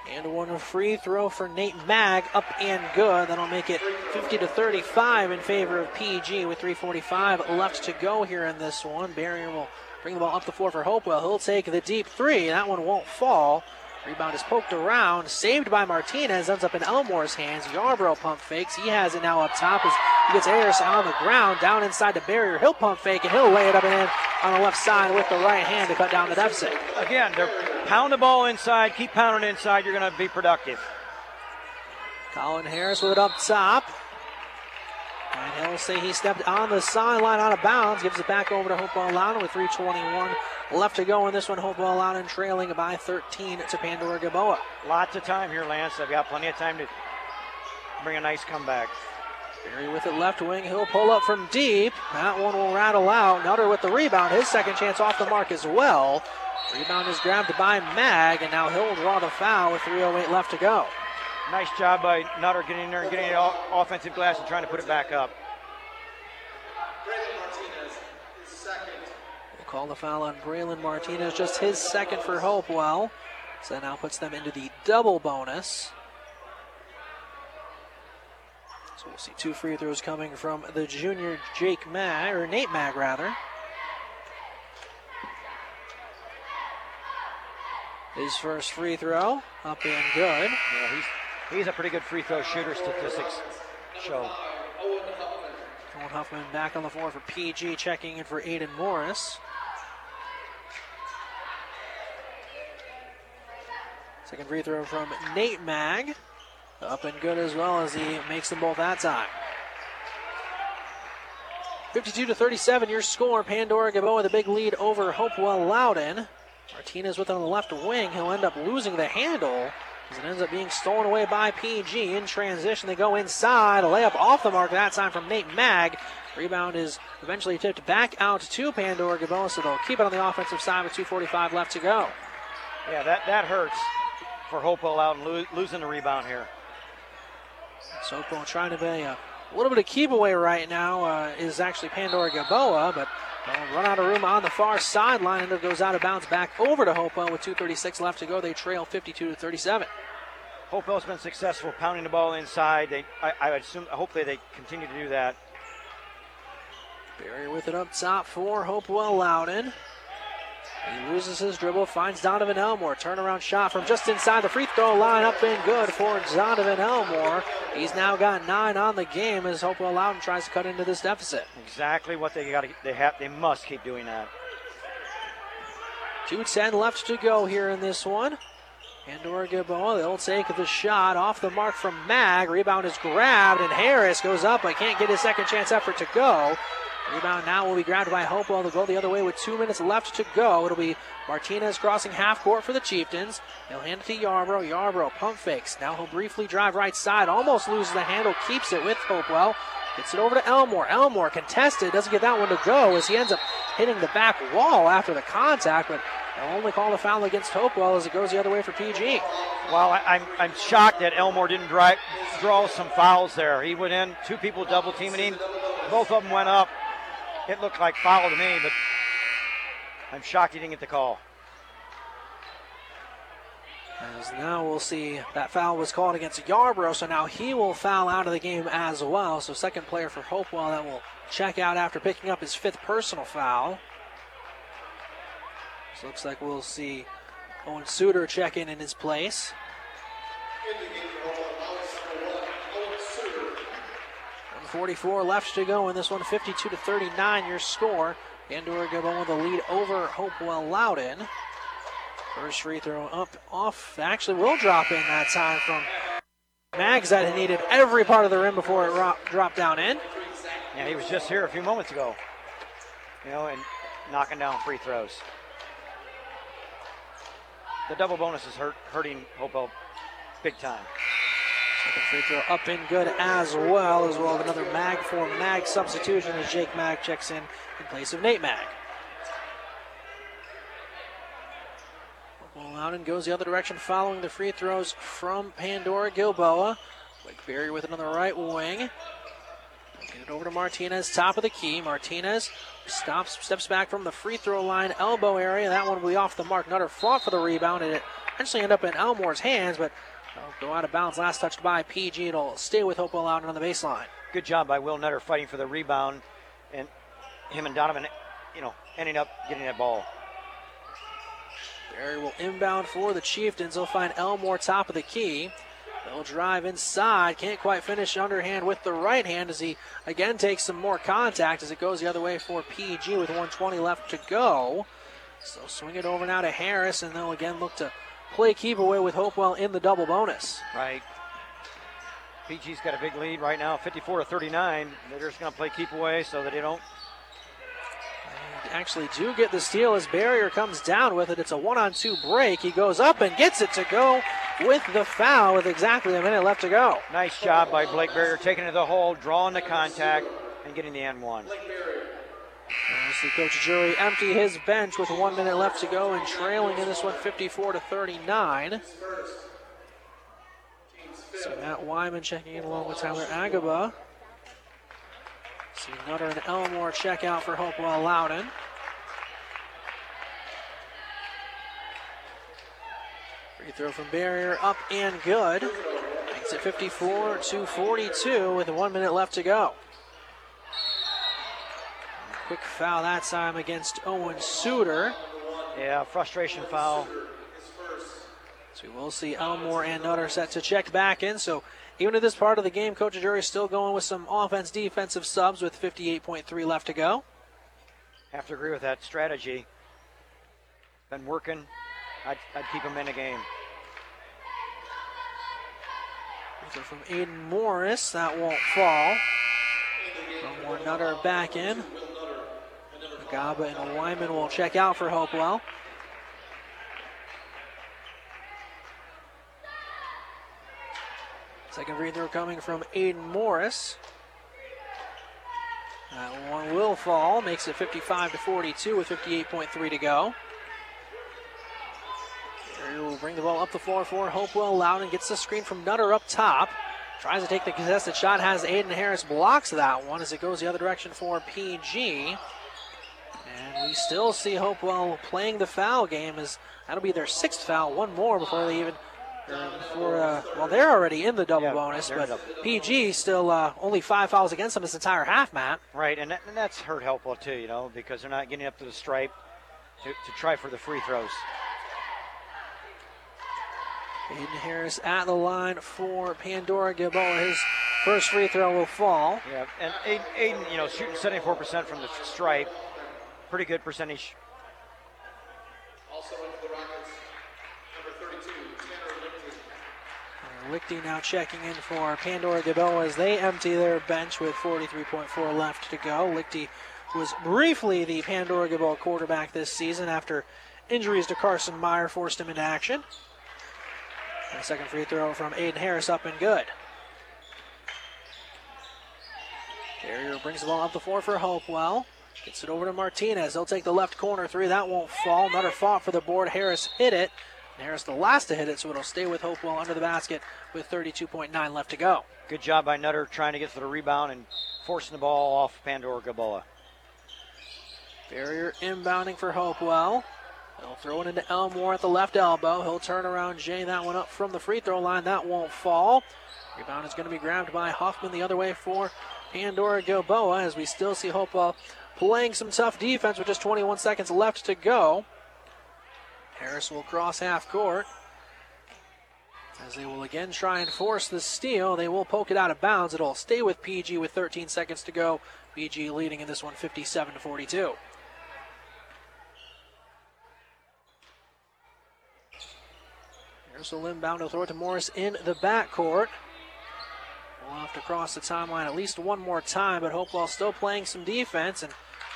And one free throw for Nate Mag, up and good. That'll make it 50 to 35 in favor of PG with 3:45 left to go here in this one. Barrier will bring the ball up the floor for Hopewell. He'll take the deep three. That one won't fall. Rebound is poked around, saved by Martinez, ends up in Elmore's hands. Yarbrough pump fakes. He has it now up top as he gets Harris on the ground, down inside the barrier. He'll pump fake and he'll lay it up and in on the left side with the right hand to cut down the deficit. Again, they're pound the ball inside, keep pounding inside. You're going to be productive. Colin Harris with it up top. And he'll say he stepped on the sideline out of bounds, gives it back over to Hopewell Loudon with 321 left to go in this one. Hopewell Loudon trailing by 13 to Pandora Gilboa. Lots of time here, Lance. I've got plenty of time to bring a nice comeback. Barrier with it left wing. He'll pull up from deep. That one will rattle out. Nutter with the rebound. His second chance off the mark as well. Rebound is grabbed by Mag, and now he'll draw the foul with 3.08 left to go. Nice job by Nutter getting in there and getting it off offensive glass and trying to put it back up. We'll call the foul on Braylon Martinez, just his second for Hopewell. So that now puts them into the double bonus. So we'll see two free throws coming from the junior Jake Mag, or Nate Mag rather. His first free throw, up and good. Yeah, he's he's a pretty good free throw shooter. Statistics show. Owen Huffman back on the floor for PG, checking in for Aiden Morris. Second free throw from Nate Mag. Up and good as well as he makes them both that time. 52 to 37, your score. Pandora Gilboa the big lead over Hopewell Loudon. Martinez with it on the left wing. He'll end up losing the handle as it ends up being stolen away by PG. In transition, they go inside. A layup off the mark that time from Nate Mag. Rebound is eventually tipped back out to Pandora Gilboa, so they'll keep it on the offensive side with 2.45 left to go. Yeah, that, that hurts for Hopewell out and lo- losing the rebound here. Hopewell trying to be a little bit of keep away right now uh, is actually Pandora Gilboa, but they'll run out of room on the far sideline and it goes out of bounds back over to Hopewell with 2.36 left to go. They trail 52 to 37. Hopewell's been successful pounding the ball inside. They, I, I assume, hopefully, they continue to do that. Barrier with it up top for Hopewell Loudon. He loses his dribble, finds Donovan Elmore. Turnaround shot from just inside the free throw line, up and good for Donovan Elmore. He's now got nine on the game as Hopewell Loudon tries to cut into this deficit. Exactly what they got. They have. They must keep doing that. 2.10 left to go here in this one. Pandora Gilboa, they'll take of the shot off the mark from Mag. Rebound is grabbed, and Harris goes up but can't get his second chance effort to go. Rebound now will be grabbed by Hopewell. They'll go the other way with two minutes left to go. It'll be Martinez crossing half court for the Chieftains. He'll hand it to Yarbrough. Yarbrough pump fakes. Now he'll briefly drive right side. Almost loses the handle. Keeps it with Hopewell. Gets it over to Elmore. Elmore contested. Doesn't get that one to go as he ends up hitting the back wall after the contact, but they'll only call the foul against Hopewell as it goes the other way for PG. Well, I, am I'm, I'm shocked that Elmore didn't drive, draw some fouls there. He went in, two people double teaming him. Both of them went up. It looked like foul to me, but I'm shocked he didn't get the call. As now we'll see that foul was called against Yarbrough, so now he will foul out of the game as well. So second player for Hopewell that will check out after picking up his fifth personal foul. So looks like we'll see Owen Suter check in in his place. 244 left to go in this one, 52 to 39. Your score. Pandora Gilboa with the lead over Hopewell Loudon. First free throw up, off. Actually, will drop in that time from Mags that needed every part of the rim before it ro- dropped down in. Yeah, he was just here a few moments ago. You know, and knocking down free throws. The double bonus is hurt, hurting Hopewell big time. Free throw up and good as well, as well as another Mag for Mag substitution as Jake Mag checks in in place of Nate Mag. Ball out and goes the other direction following the free throws from Pandora Gilboa. Blake Barrier with another right wing. Get it over to Martinez, top of the key. Martinez stops, steps back from the free throw line, elbow area. That one will be off the mark. Nutter fought for the rebound, and it eventually ended up in Elmore's hands, but will go out of bounds. Last touched by PG. It'll stay with Hopewell out on the baseline. Good job by Will Nutter fighting for the rebound, and him and Donovan, you know, ending up getting that ball. Barrier will inbound for the Chieftains. They'll find Elmore top of the key. They'll drive inside. Can't quite finish underhand with the right hand as he again takes some more contact as it goes the other way for PG with 120 left to go. So swing it over now to Harris, and they'll again look to play keep away with Hopewell in the double bonus. Right. PG's got a big lead right now, 54 to 39. They're just going to play keep away so that they don't. Actually, do get the steal as Barrier comes down with it. It's a one on two break. He goes up and gets it to go with the foul with exactly a minute left to go. Nice job by Blake Barrier taking it to the hole, drawing the contact, and getting the N one. See Coach Drury empty his bench with one minute left to go and trailing in this one 54 to 39. See Matt Wyman checking in along with Tyler Agaba. See Nutter and Elmore check out for Hopewell Loudon. Free throw from Barrier up and good. Makes it 54 to 42 with one minute left to go. Quick foul that time against Owen Suter. Yeah, frustration foul. So we will see Elmore and Nutter set to check back in. So even at this part of the game, Coach Drury is still going with some offense defensive subs with 58.3 left to go. Have to agree with that strategy. Been working. I'd, I'd keep them in the game. So from Aiden Morris, that won't fall. Elmore Nutter back in. Gaba and Wyman will check out for Hopewell. Second free throw coming from Aiden Morris. That one will fall, makes it 55 to 42 with 58.3 to go. Will bring the ball up the floor for Hopewell. Loudon gets the screen from Nutter up top. Tries to take the contested shot, has Aiden Harris blocks that one as it goes the other direction for PG. We still see Hopewell playing the foul game as that'll be their sixth foul, one more before they even before uh, well they're already in the double Yeah, bonus, but double. PG still uh, only five fouls against them this entire half, Matt. Right, and, that, and that's hurt Hopewell too, you know, because they're not getting up to the stripe to, to try for the free throws. Aiden Harris at the line for Pandora Gilboa. His first free throw will fall. Yeah, and Aiden, Aiden, you know, shooting 74% from the stripe, pretty good percentage. Also in for the Rockets, number 32, Tanner Lichty. Lichty now checking in for Pandora Gilboa as they empty their bench with 43.4 left to go. Lichty was briefly the Pandora Gilboa quarterback this season after injuries to Carson Meyer forced him into action. And the second free throw from Aiden Harris up and good. Barrier brings the ball up the floor for Hopewell. Gets it over to Martinez. They'll take the left corner three. That won't fall. Nutter fought for the board. Harris hit it. And Harris the last to hit it, so it'll stay with Hopewell under the basket with 32.9 left to go. Good job by Nutter trying to get to the rebound and forcing the ball off Pandora Gilboa. Barrier inbounding for Hopewell. They'll throw it into Elmore at the left elbow. He'll turn around, Jay that one up from the free throw line. That won't fall. Rebound is going to be grabbed by Huffman the other way for Pandora Gilboa as we still see Hopewell playing some tough defense with just 21 seconds left to go. Harris will cross half court. As they will again try and force the steal, they will poke it out of bounds. It'll stay with PG with 13 seconds to go. PG leading in this one 57 to 42. Here's a inbound to throw it to Morris in the backcourt. We'll have to cross the timeline at least one more time, but Hopewell still playing some defense. And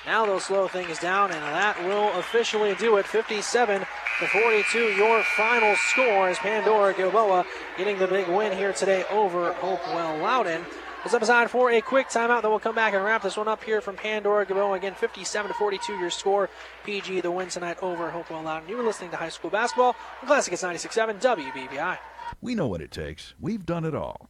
now they'll slow things down, and that will officially do it. 57 to 42, your final score as Pandora Gilboa getting the big win here today over Hopewell Loudon. Up aside for a quick timeout, then we'll come back and wrap this one up here from Pandora Gilboa. Again, 57 to 42, your score. PG the win tonight over Hopewell Loudon. You were listening to high school basketball on Classic it's 96.7 WBVI. We know what it takes. We've done it all.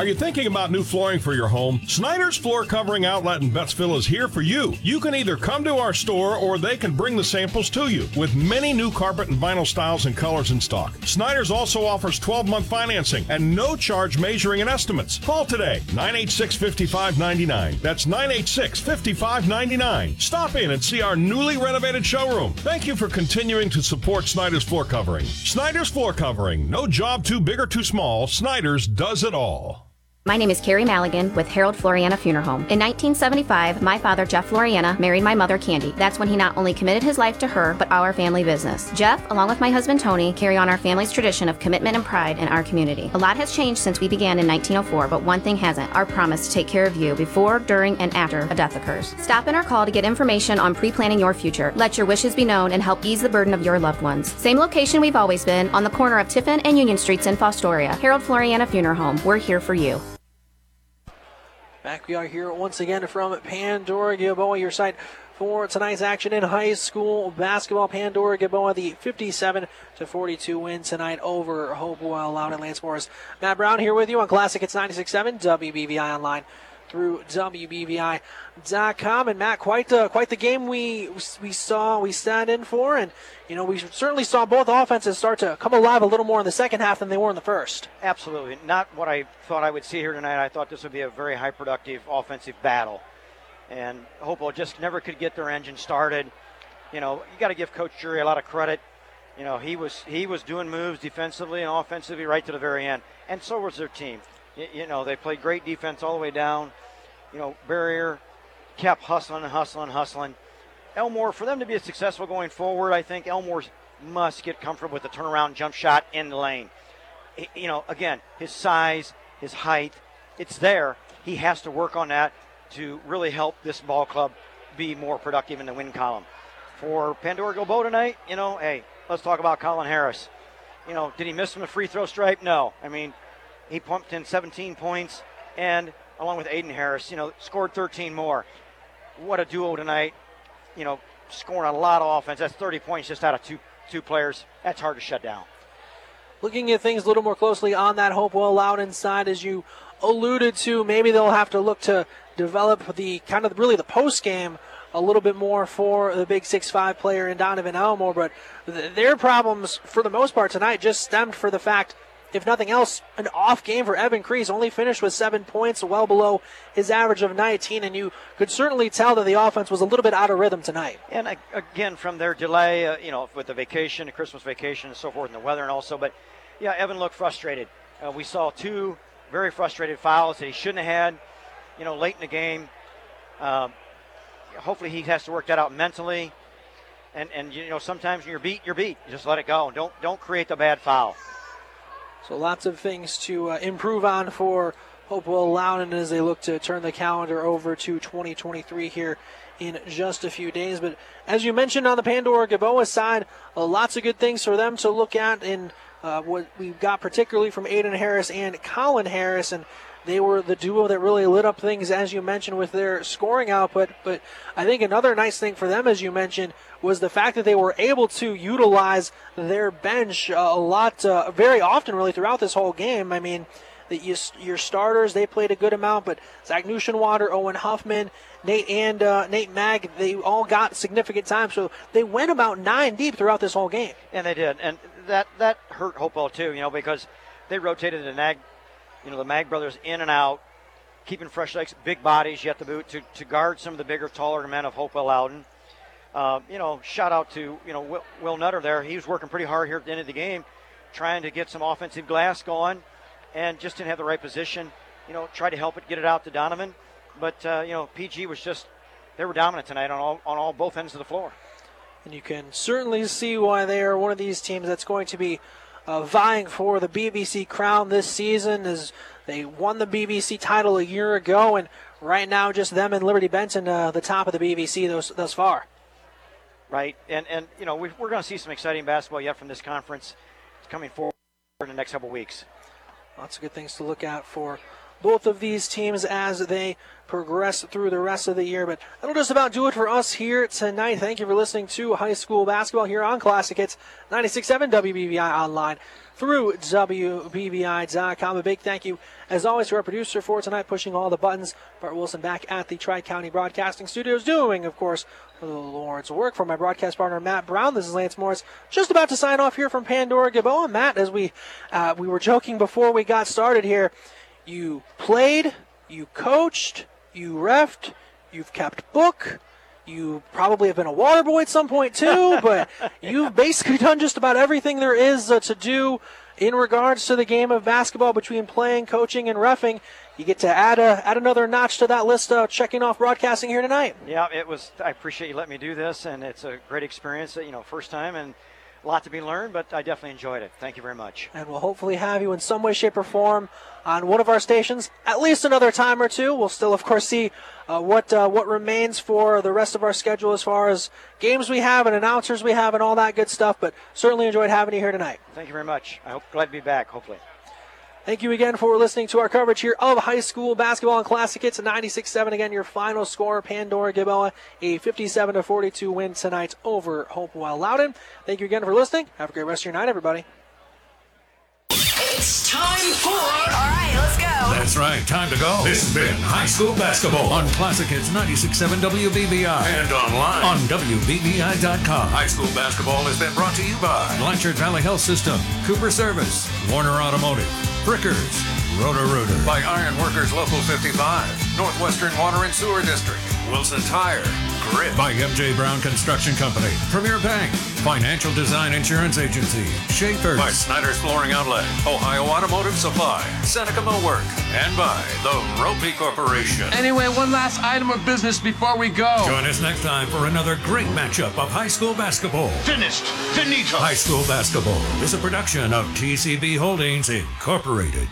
Are you thinking about new flooring for your home? Snyder's Floor Covering Outlet in Bettsville is here for you. You can either come to our store or they can bring the samples to you with many new carpet and vinyl styles and colors in stock. Snyder's also offers 12 month financing and no charge measuring and estimates. Call today 986 5599. That's 986 5599. Stop in and see our newly renovated showroom. Thank you for continuing to support Snyder's Floor Covering. Snyder's Floor Covering. No job too big or too small. Snyder's does it all. My name is Carrie Maligan with Harold Floriana Funeral Home. In 1975, my father, Jeff Floriana, married my mother, Candy. That's when he not only committed his life to her, but our family business. Jeff, along with my husband, Tony, carry on our family's tradition of commitment and pride in our community. A lot has changed since we began in 1904, but one thing hasn't our promise to take care of you before, during, and after a death occurs. Stop in or call to get information on pre planning your future. Let your wishes be known and help ease the burden of your loved ones. Same location we've always been, on the corner of Tiffin and Union Streets in Fostoria. Harold Floriana Funeral Home. We're here for you. Back we are here once again from Pandora Gilboa, your site for tonight's action in high school basketball. Pandora Gilboa, the 57 to 42 win tonight over Hopewell Loudon Lance Morris. Matt Brown here with you on Classic. It's 96.7 WBVI online through WBVI.com. And Matt, quite the quite the game we we saw we stand in for, and you know we certainly saw both offenses start to come alive a little more in the second half than they were in the first. Absolutely, not what I thought I would see here tonight. I thought this would be a very high productive offensive battle, and Hopewell just never could get their engine started. You know, you got to give Coach Drury a lot of credit. You know, he was he was doing moves defensively and offensively right to the very end, and so was their team. You know, they played great defense all the way down. You know, Barrier kept hustling and hustling hustling. Elmore, for them to be successful going forward, I think Elmore must get comfortable with the turnaround jump shot in the lane. You know, again, his size, his height, it's there. He has to work on that to really help this ball club be more productive in the win column. For Pandora Gilboa tonight, you know, hey, let's talk about Colin Harris. You know, did he miss from the free throw stripe? No. I mean, he pumped in 17 points and along with Aiden Harris, you know, scored 13 more. What a duo tonight. You know, scoring a lot of offense. That's 30 points just out of two two players. That's hard to shut down. Looking at things a little more closely on that Hopewell Loudon side, as you alluded to, maybe they'll have to look to develop the kind of really the post game a little bit more for the big six-five player in Donovan Elmore. But th- their problems, for the most part tonight, just stemmed for the fact if nothing else, an off game for Evan Crease. Only finished with seven points, well below his average of 19, and you could certainly tell that the offense was a little bit out of rhythm tonight. And again, from their delay, uh, you know, with the vacation, the Christmas vacation, and so forth, and the weather, and also, but yeah, Evan looked frustrated. Uh, we saw two very frustrated fouls that he shouldn't have had, you know, late in the game. Um, hopefully, he has to work that out mentally. And, and you know sometimes when you're beat, you're beat. You just let it go. Don't don't create the bad foul. So lots of things to uh, improve on for Hopewell Loudon as they look to turn the calendar over to 2023 here in just a few days. But as you mentioned on the Pandora Gilboa side, uh, lots of good things for them to look at in uh, what we've got particularly from Aiden Harris and Colin Harris. And they were the duo that really lit up things, as you mentioned, with their scoring output. But I think another nice thing for them, as you mentioned, was the fact that they were able to utilize their bench a lot, uh, very often, really, throughout this whole game. I mean, you, your starters they played a good amount, but Zach Nuschenwander, Owen Huffman, Nate and uh, Nate Mag, they all got significant time. So they went about nine deep throughout this whole game. And they did, and that that hurt Hopewell too, you know, because they rotated the Nag, you know, the Mag brothers in and out, keeping fresh legs, big bodies yet the boot to, to guard some of the bigger, taller men of Hopewell Loudon. Uh, you know, shout out to you know Will, Will, Nutter there. He was working pretty hard here at the end of the game, trying to get some offensive glass going, and just didn't have the right position. You know, tried to help it, get it out to Donovan, but uh, you know PG was just they were dominant tonight on all on all both ends of the floor. And you can certainly see why they are one of these teams that's going to be uh, vying for the BVC crown this season. As they won the BVC title a year ago, and right now just them and Liberty Benton, uh, the top of the BVC thus, thus far right? And and you know we are going to see some exciting basketball yet from this conference coming forward in the next couple weeks. Lots of good things to look at for both of these teams as they progress through the rest of the year. But that'll just about do it for us here tonight. Thank you for listening to high school basketball here on Classic Hits 96.7 WBVI online through WBVI.com. A big thank you, as always, to our producer for tonight, pushing all the buttons. Bart Wilson back at the Tri County Broadcasting Studios, doing, of course, the Lord's work. For my broadcast partner, Matt Brown, this is Lance Morris, just about to sign off here from Pandora Gilboa. Matt, as we uh, we were joking before we got started here, you played, you coached, you refed, you've kept book. You probably have been a water boy at some point too, but you've basically done just about everything there is uh, to do in regards to the game of basketball between playing, coaching, and refing. You get to add a add another notch to that list. of checking off broadcasting here tonight. Yeah, it was. I appreciate you letting me do this, and it's a great experience. You know, first time and a lot to be learned, but I definitely enjoyed it. Thank you very much. And we'll hopefully have you in some way, shape, or form on one of our stations at least another time or two. We'll still, of course, see uh, what uh, what remains for the rest of our schedule as far as games we have and announcers we have and all that good stuff. But certainly enjoyed having you here tonight. Thank you very much. I hope glad to be back. Hopefully. Thank you again for listening to our coverage here of high school basketball and classic hits 96-7. Again, your final score, Pandora Gilboa, a 57 42 win tonight over Hopewell Loudon. Thank you again for listening. Have a great rest of your night, everybody. It's time for. All right, let's go. That's right, time to go. This has been High School Basketball on Classic Hits 96.7 WBVI and online on WBVI.com. High School Basketball has been brought to you by Blanchard Valley Health System, Cooper Service, Warner Automotive, Frickers, Roto Rooter, by Iron Workers Local 55, Northwestern Water and Sewer District, Wilson Tire, Grit by MJ Brown Construction Company, Premier Bank, Financial Design Insurance Agency, Schaefer by Snyder's Flooring Outlet, Ohio Automotive Supply, Seneca Millwork, and by the Roppe Corporation. Anyway, one last item of business before we go. Join us next time for another great matchup of high school basketball. Finished. Finito. High School Basketball is a production of TCB Holdings Incorporated.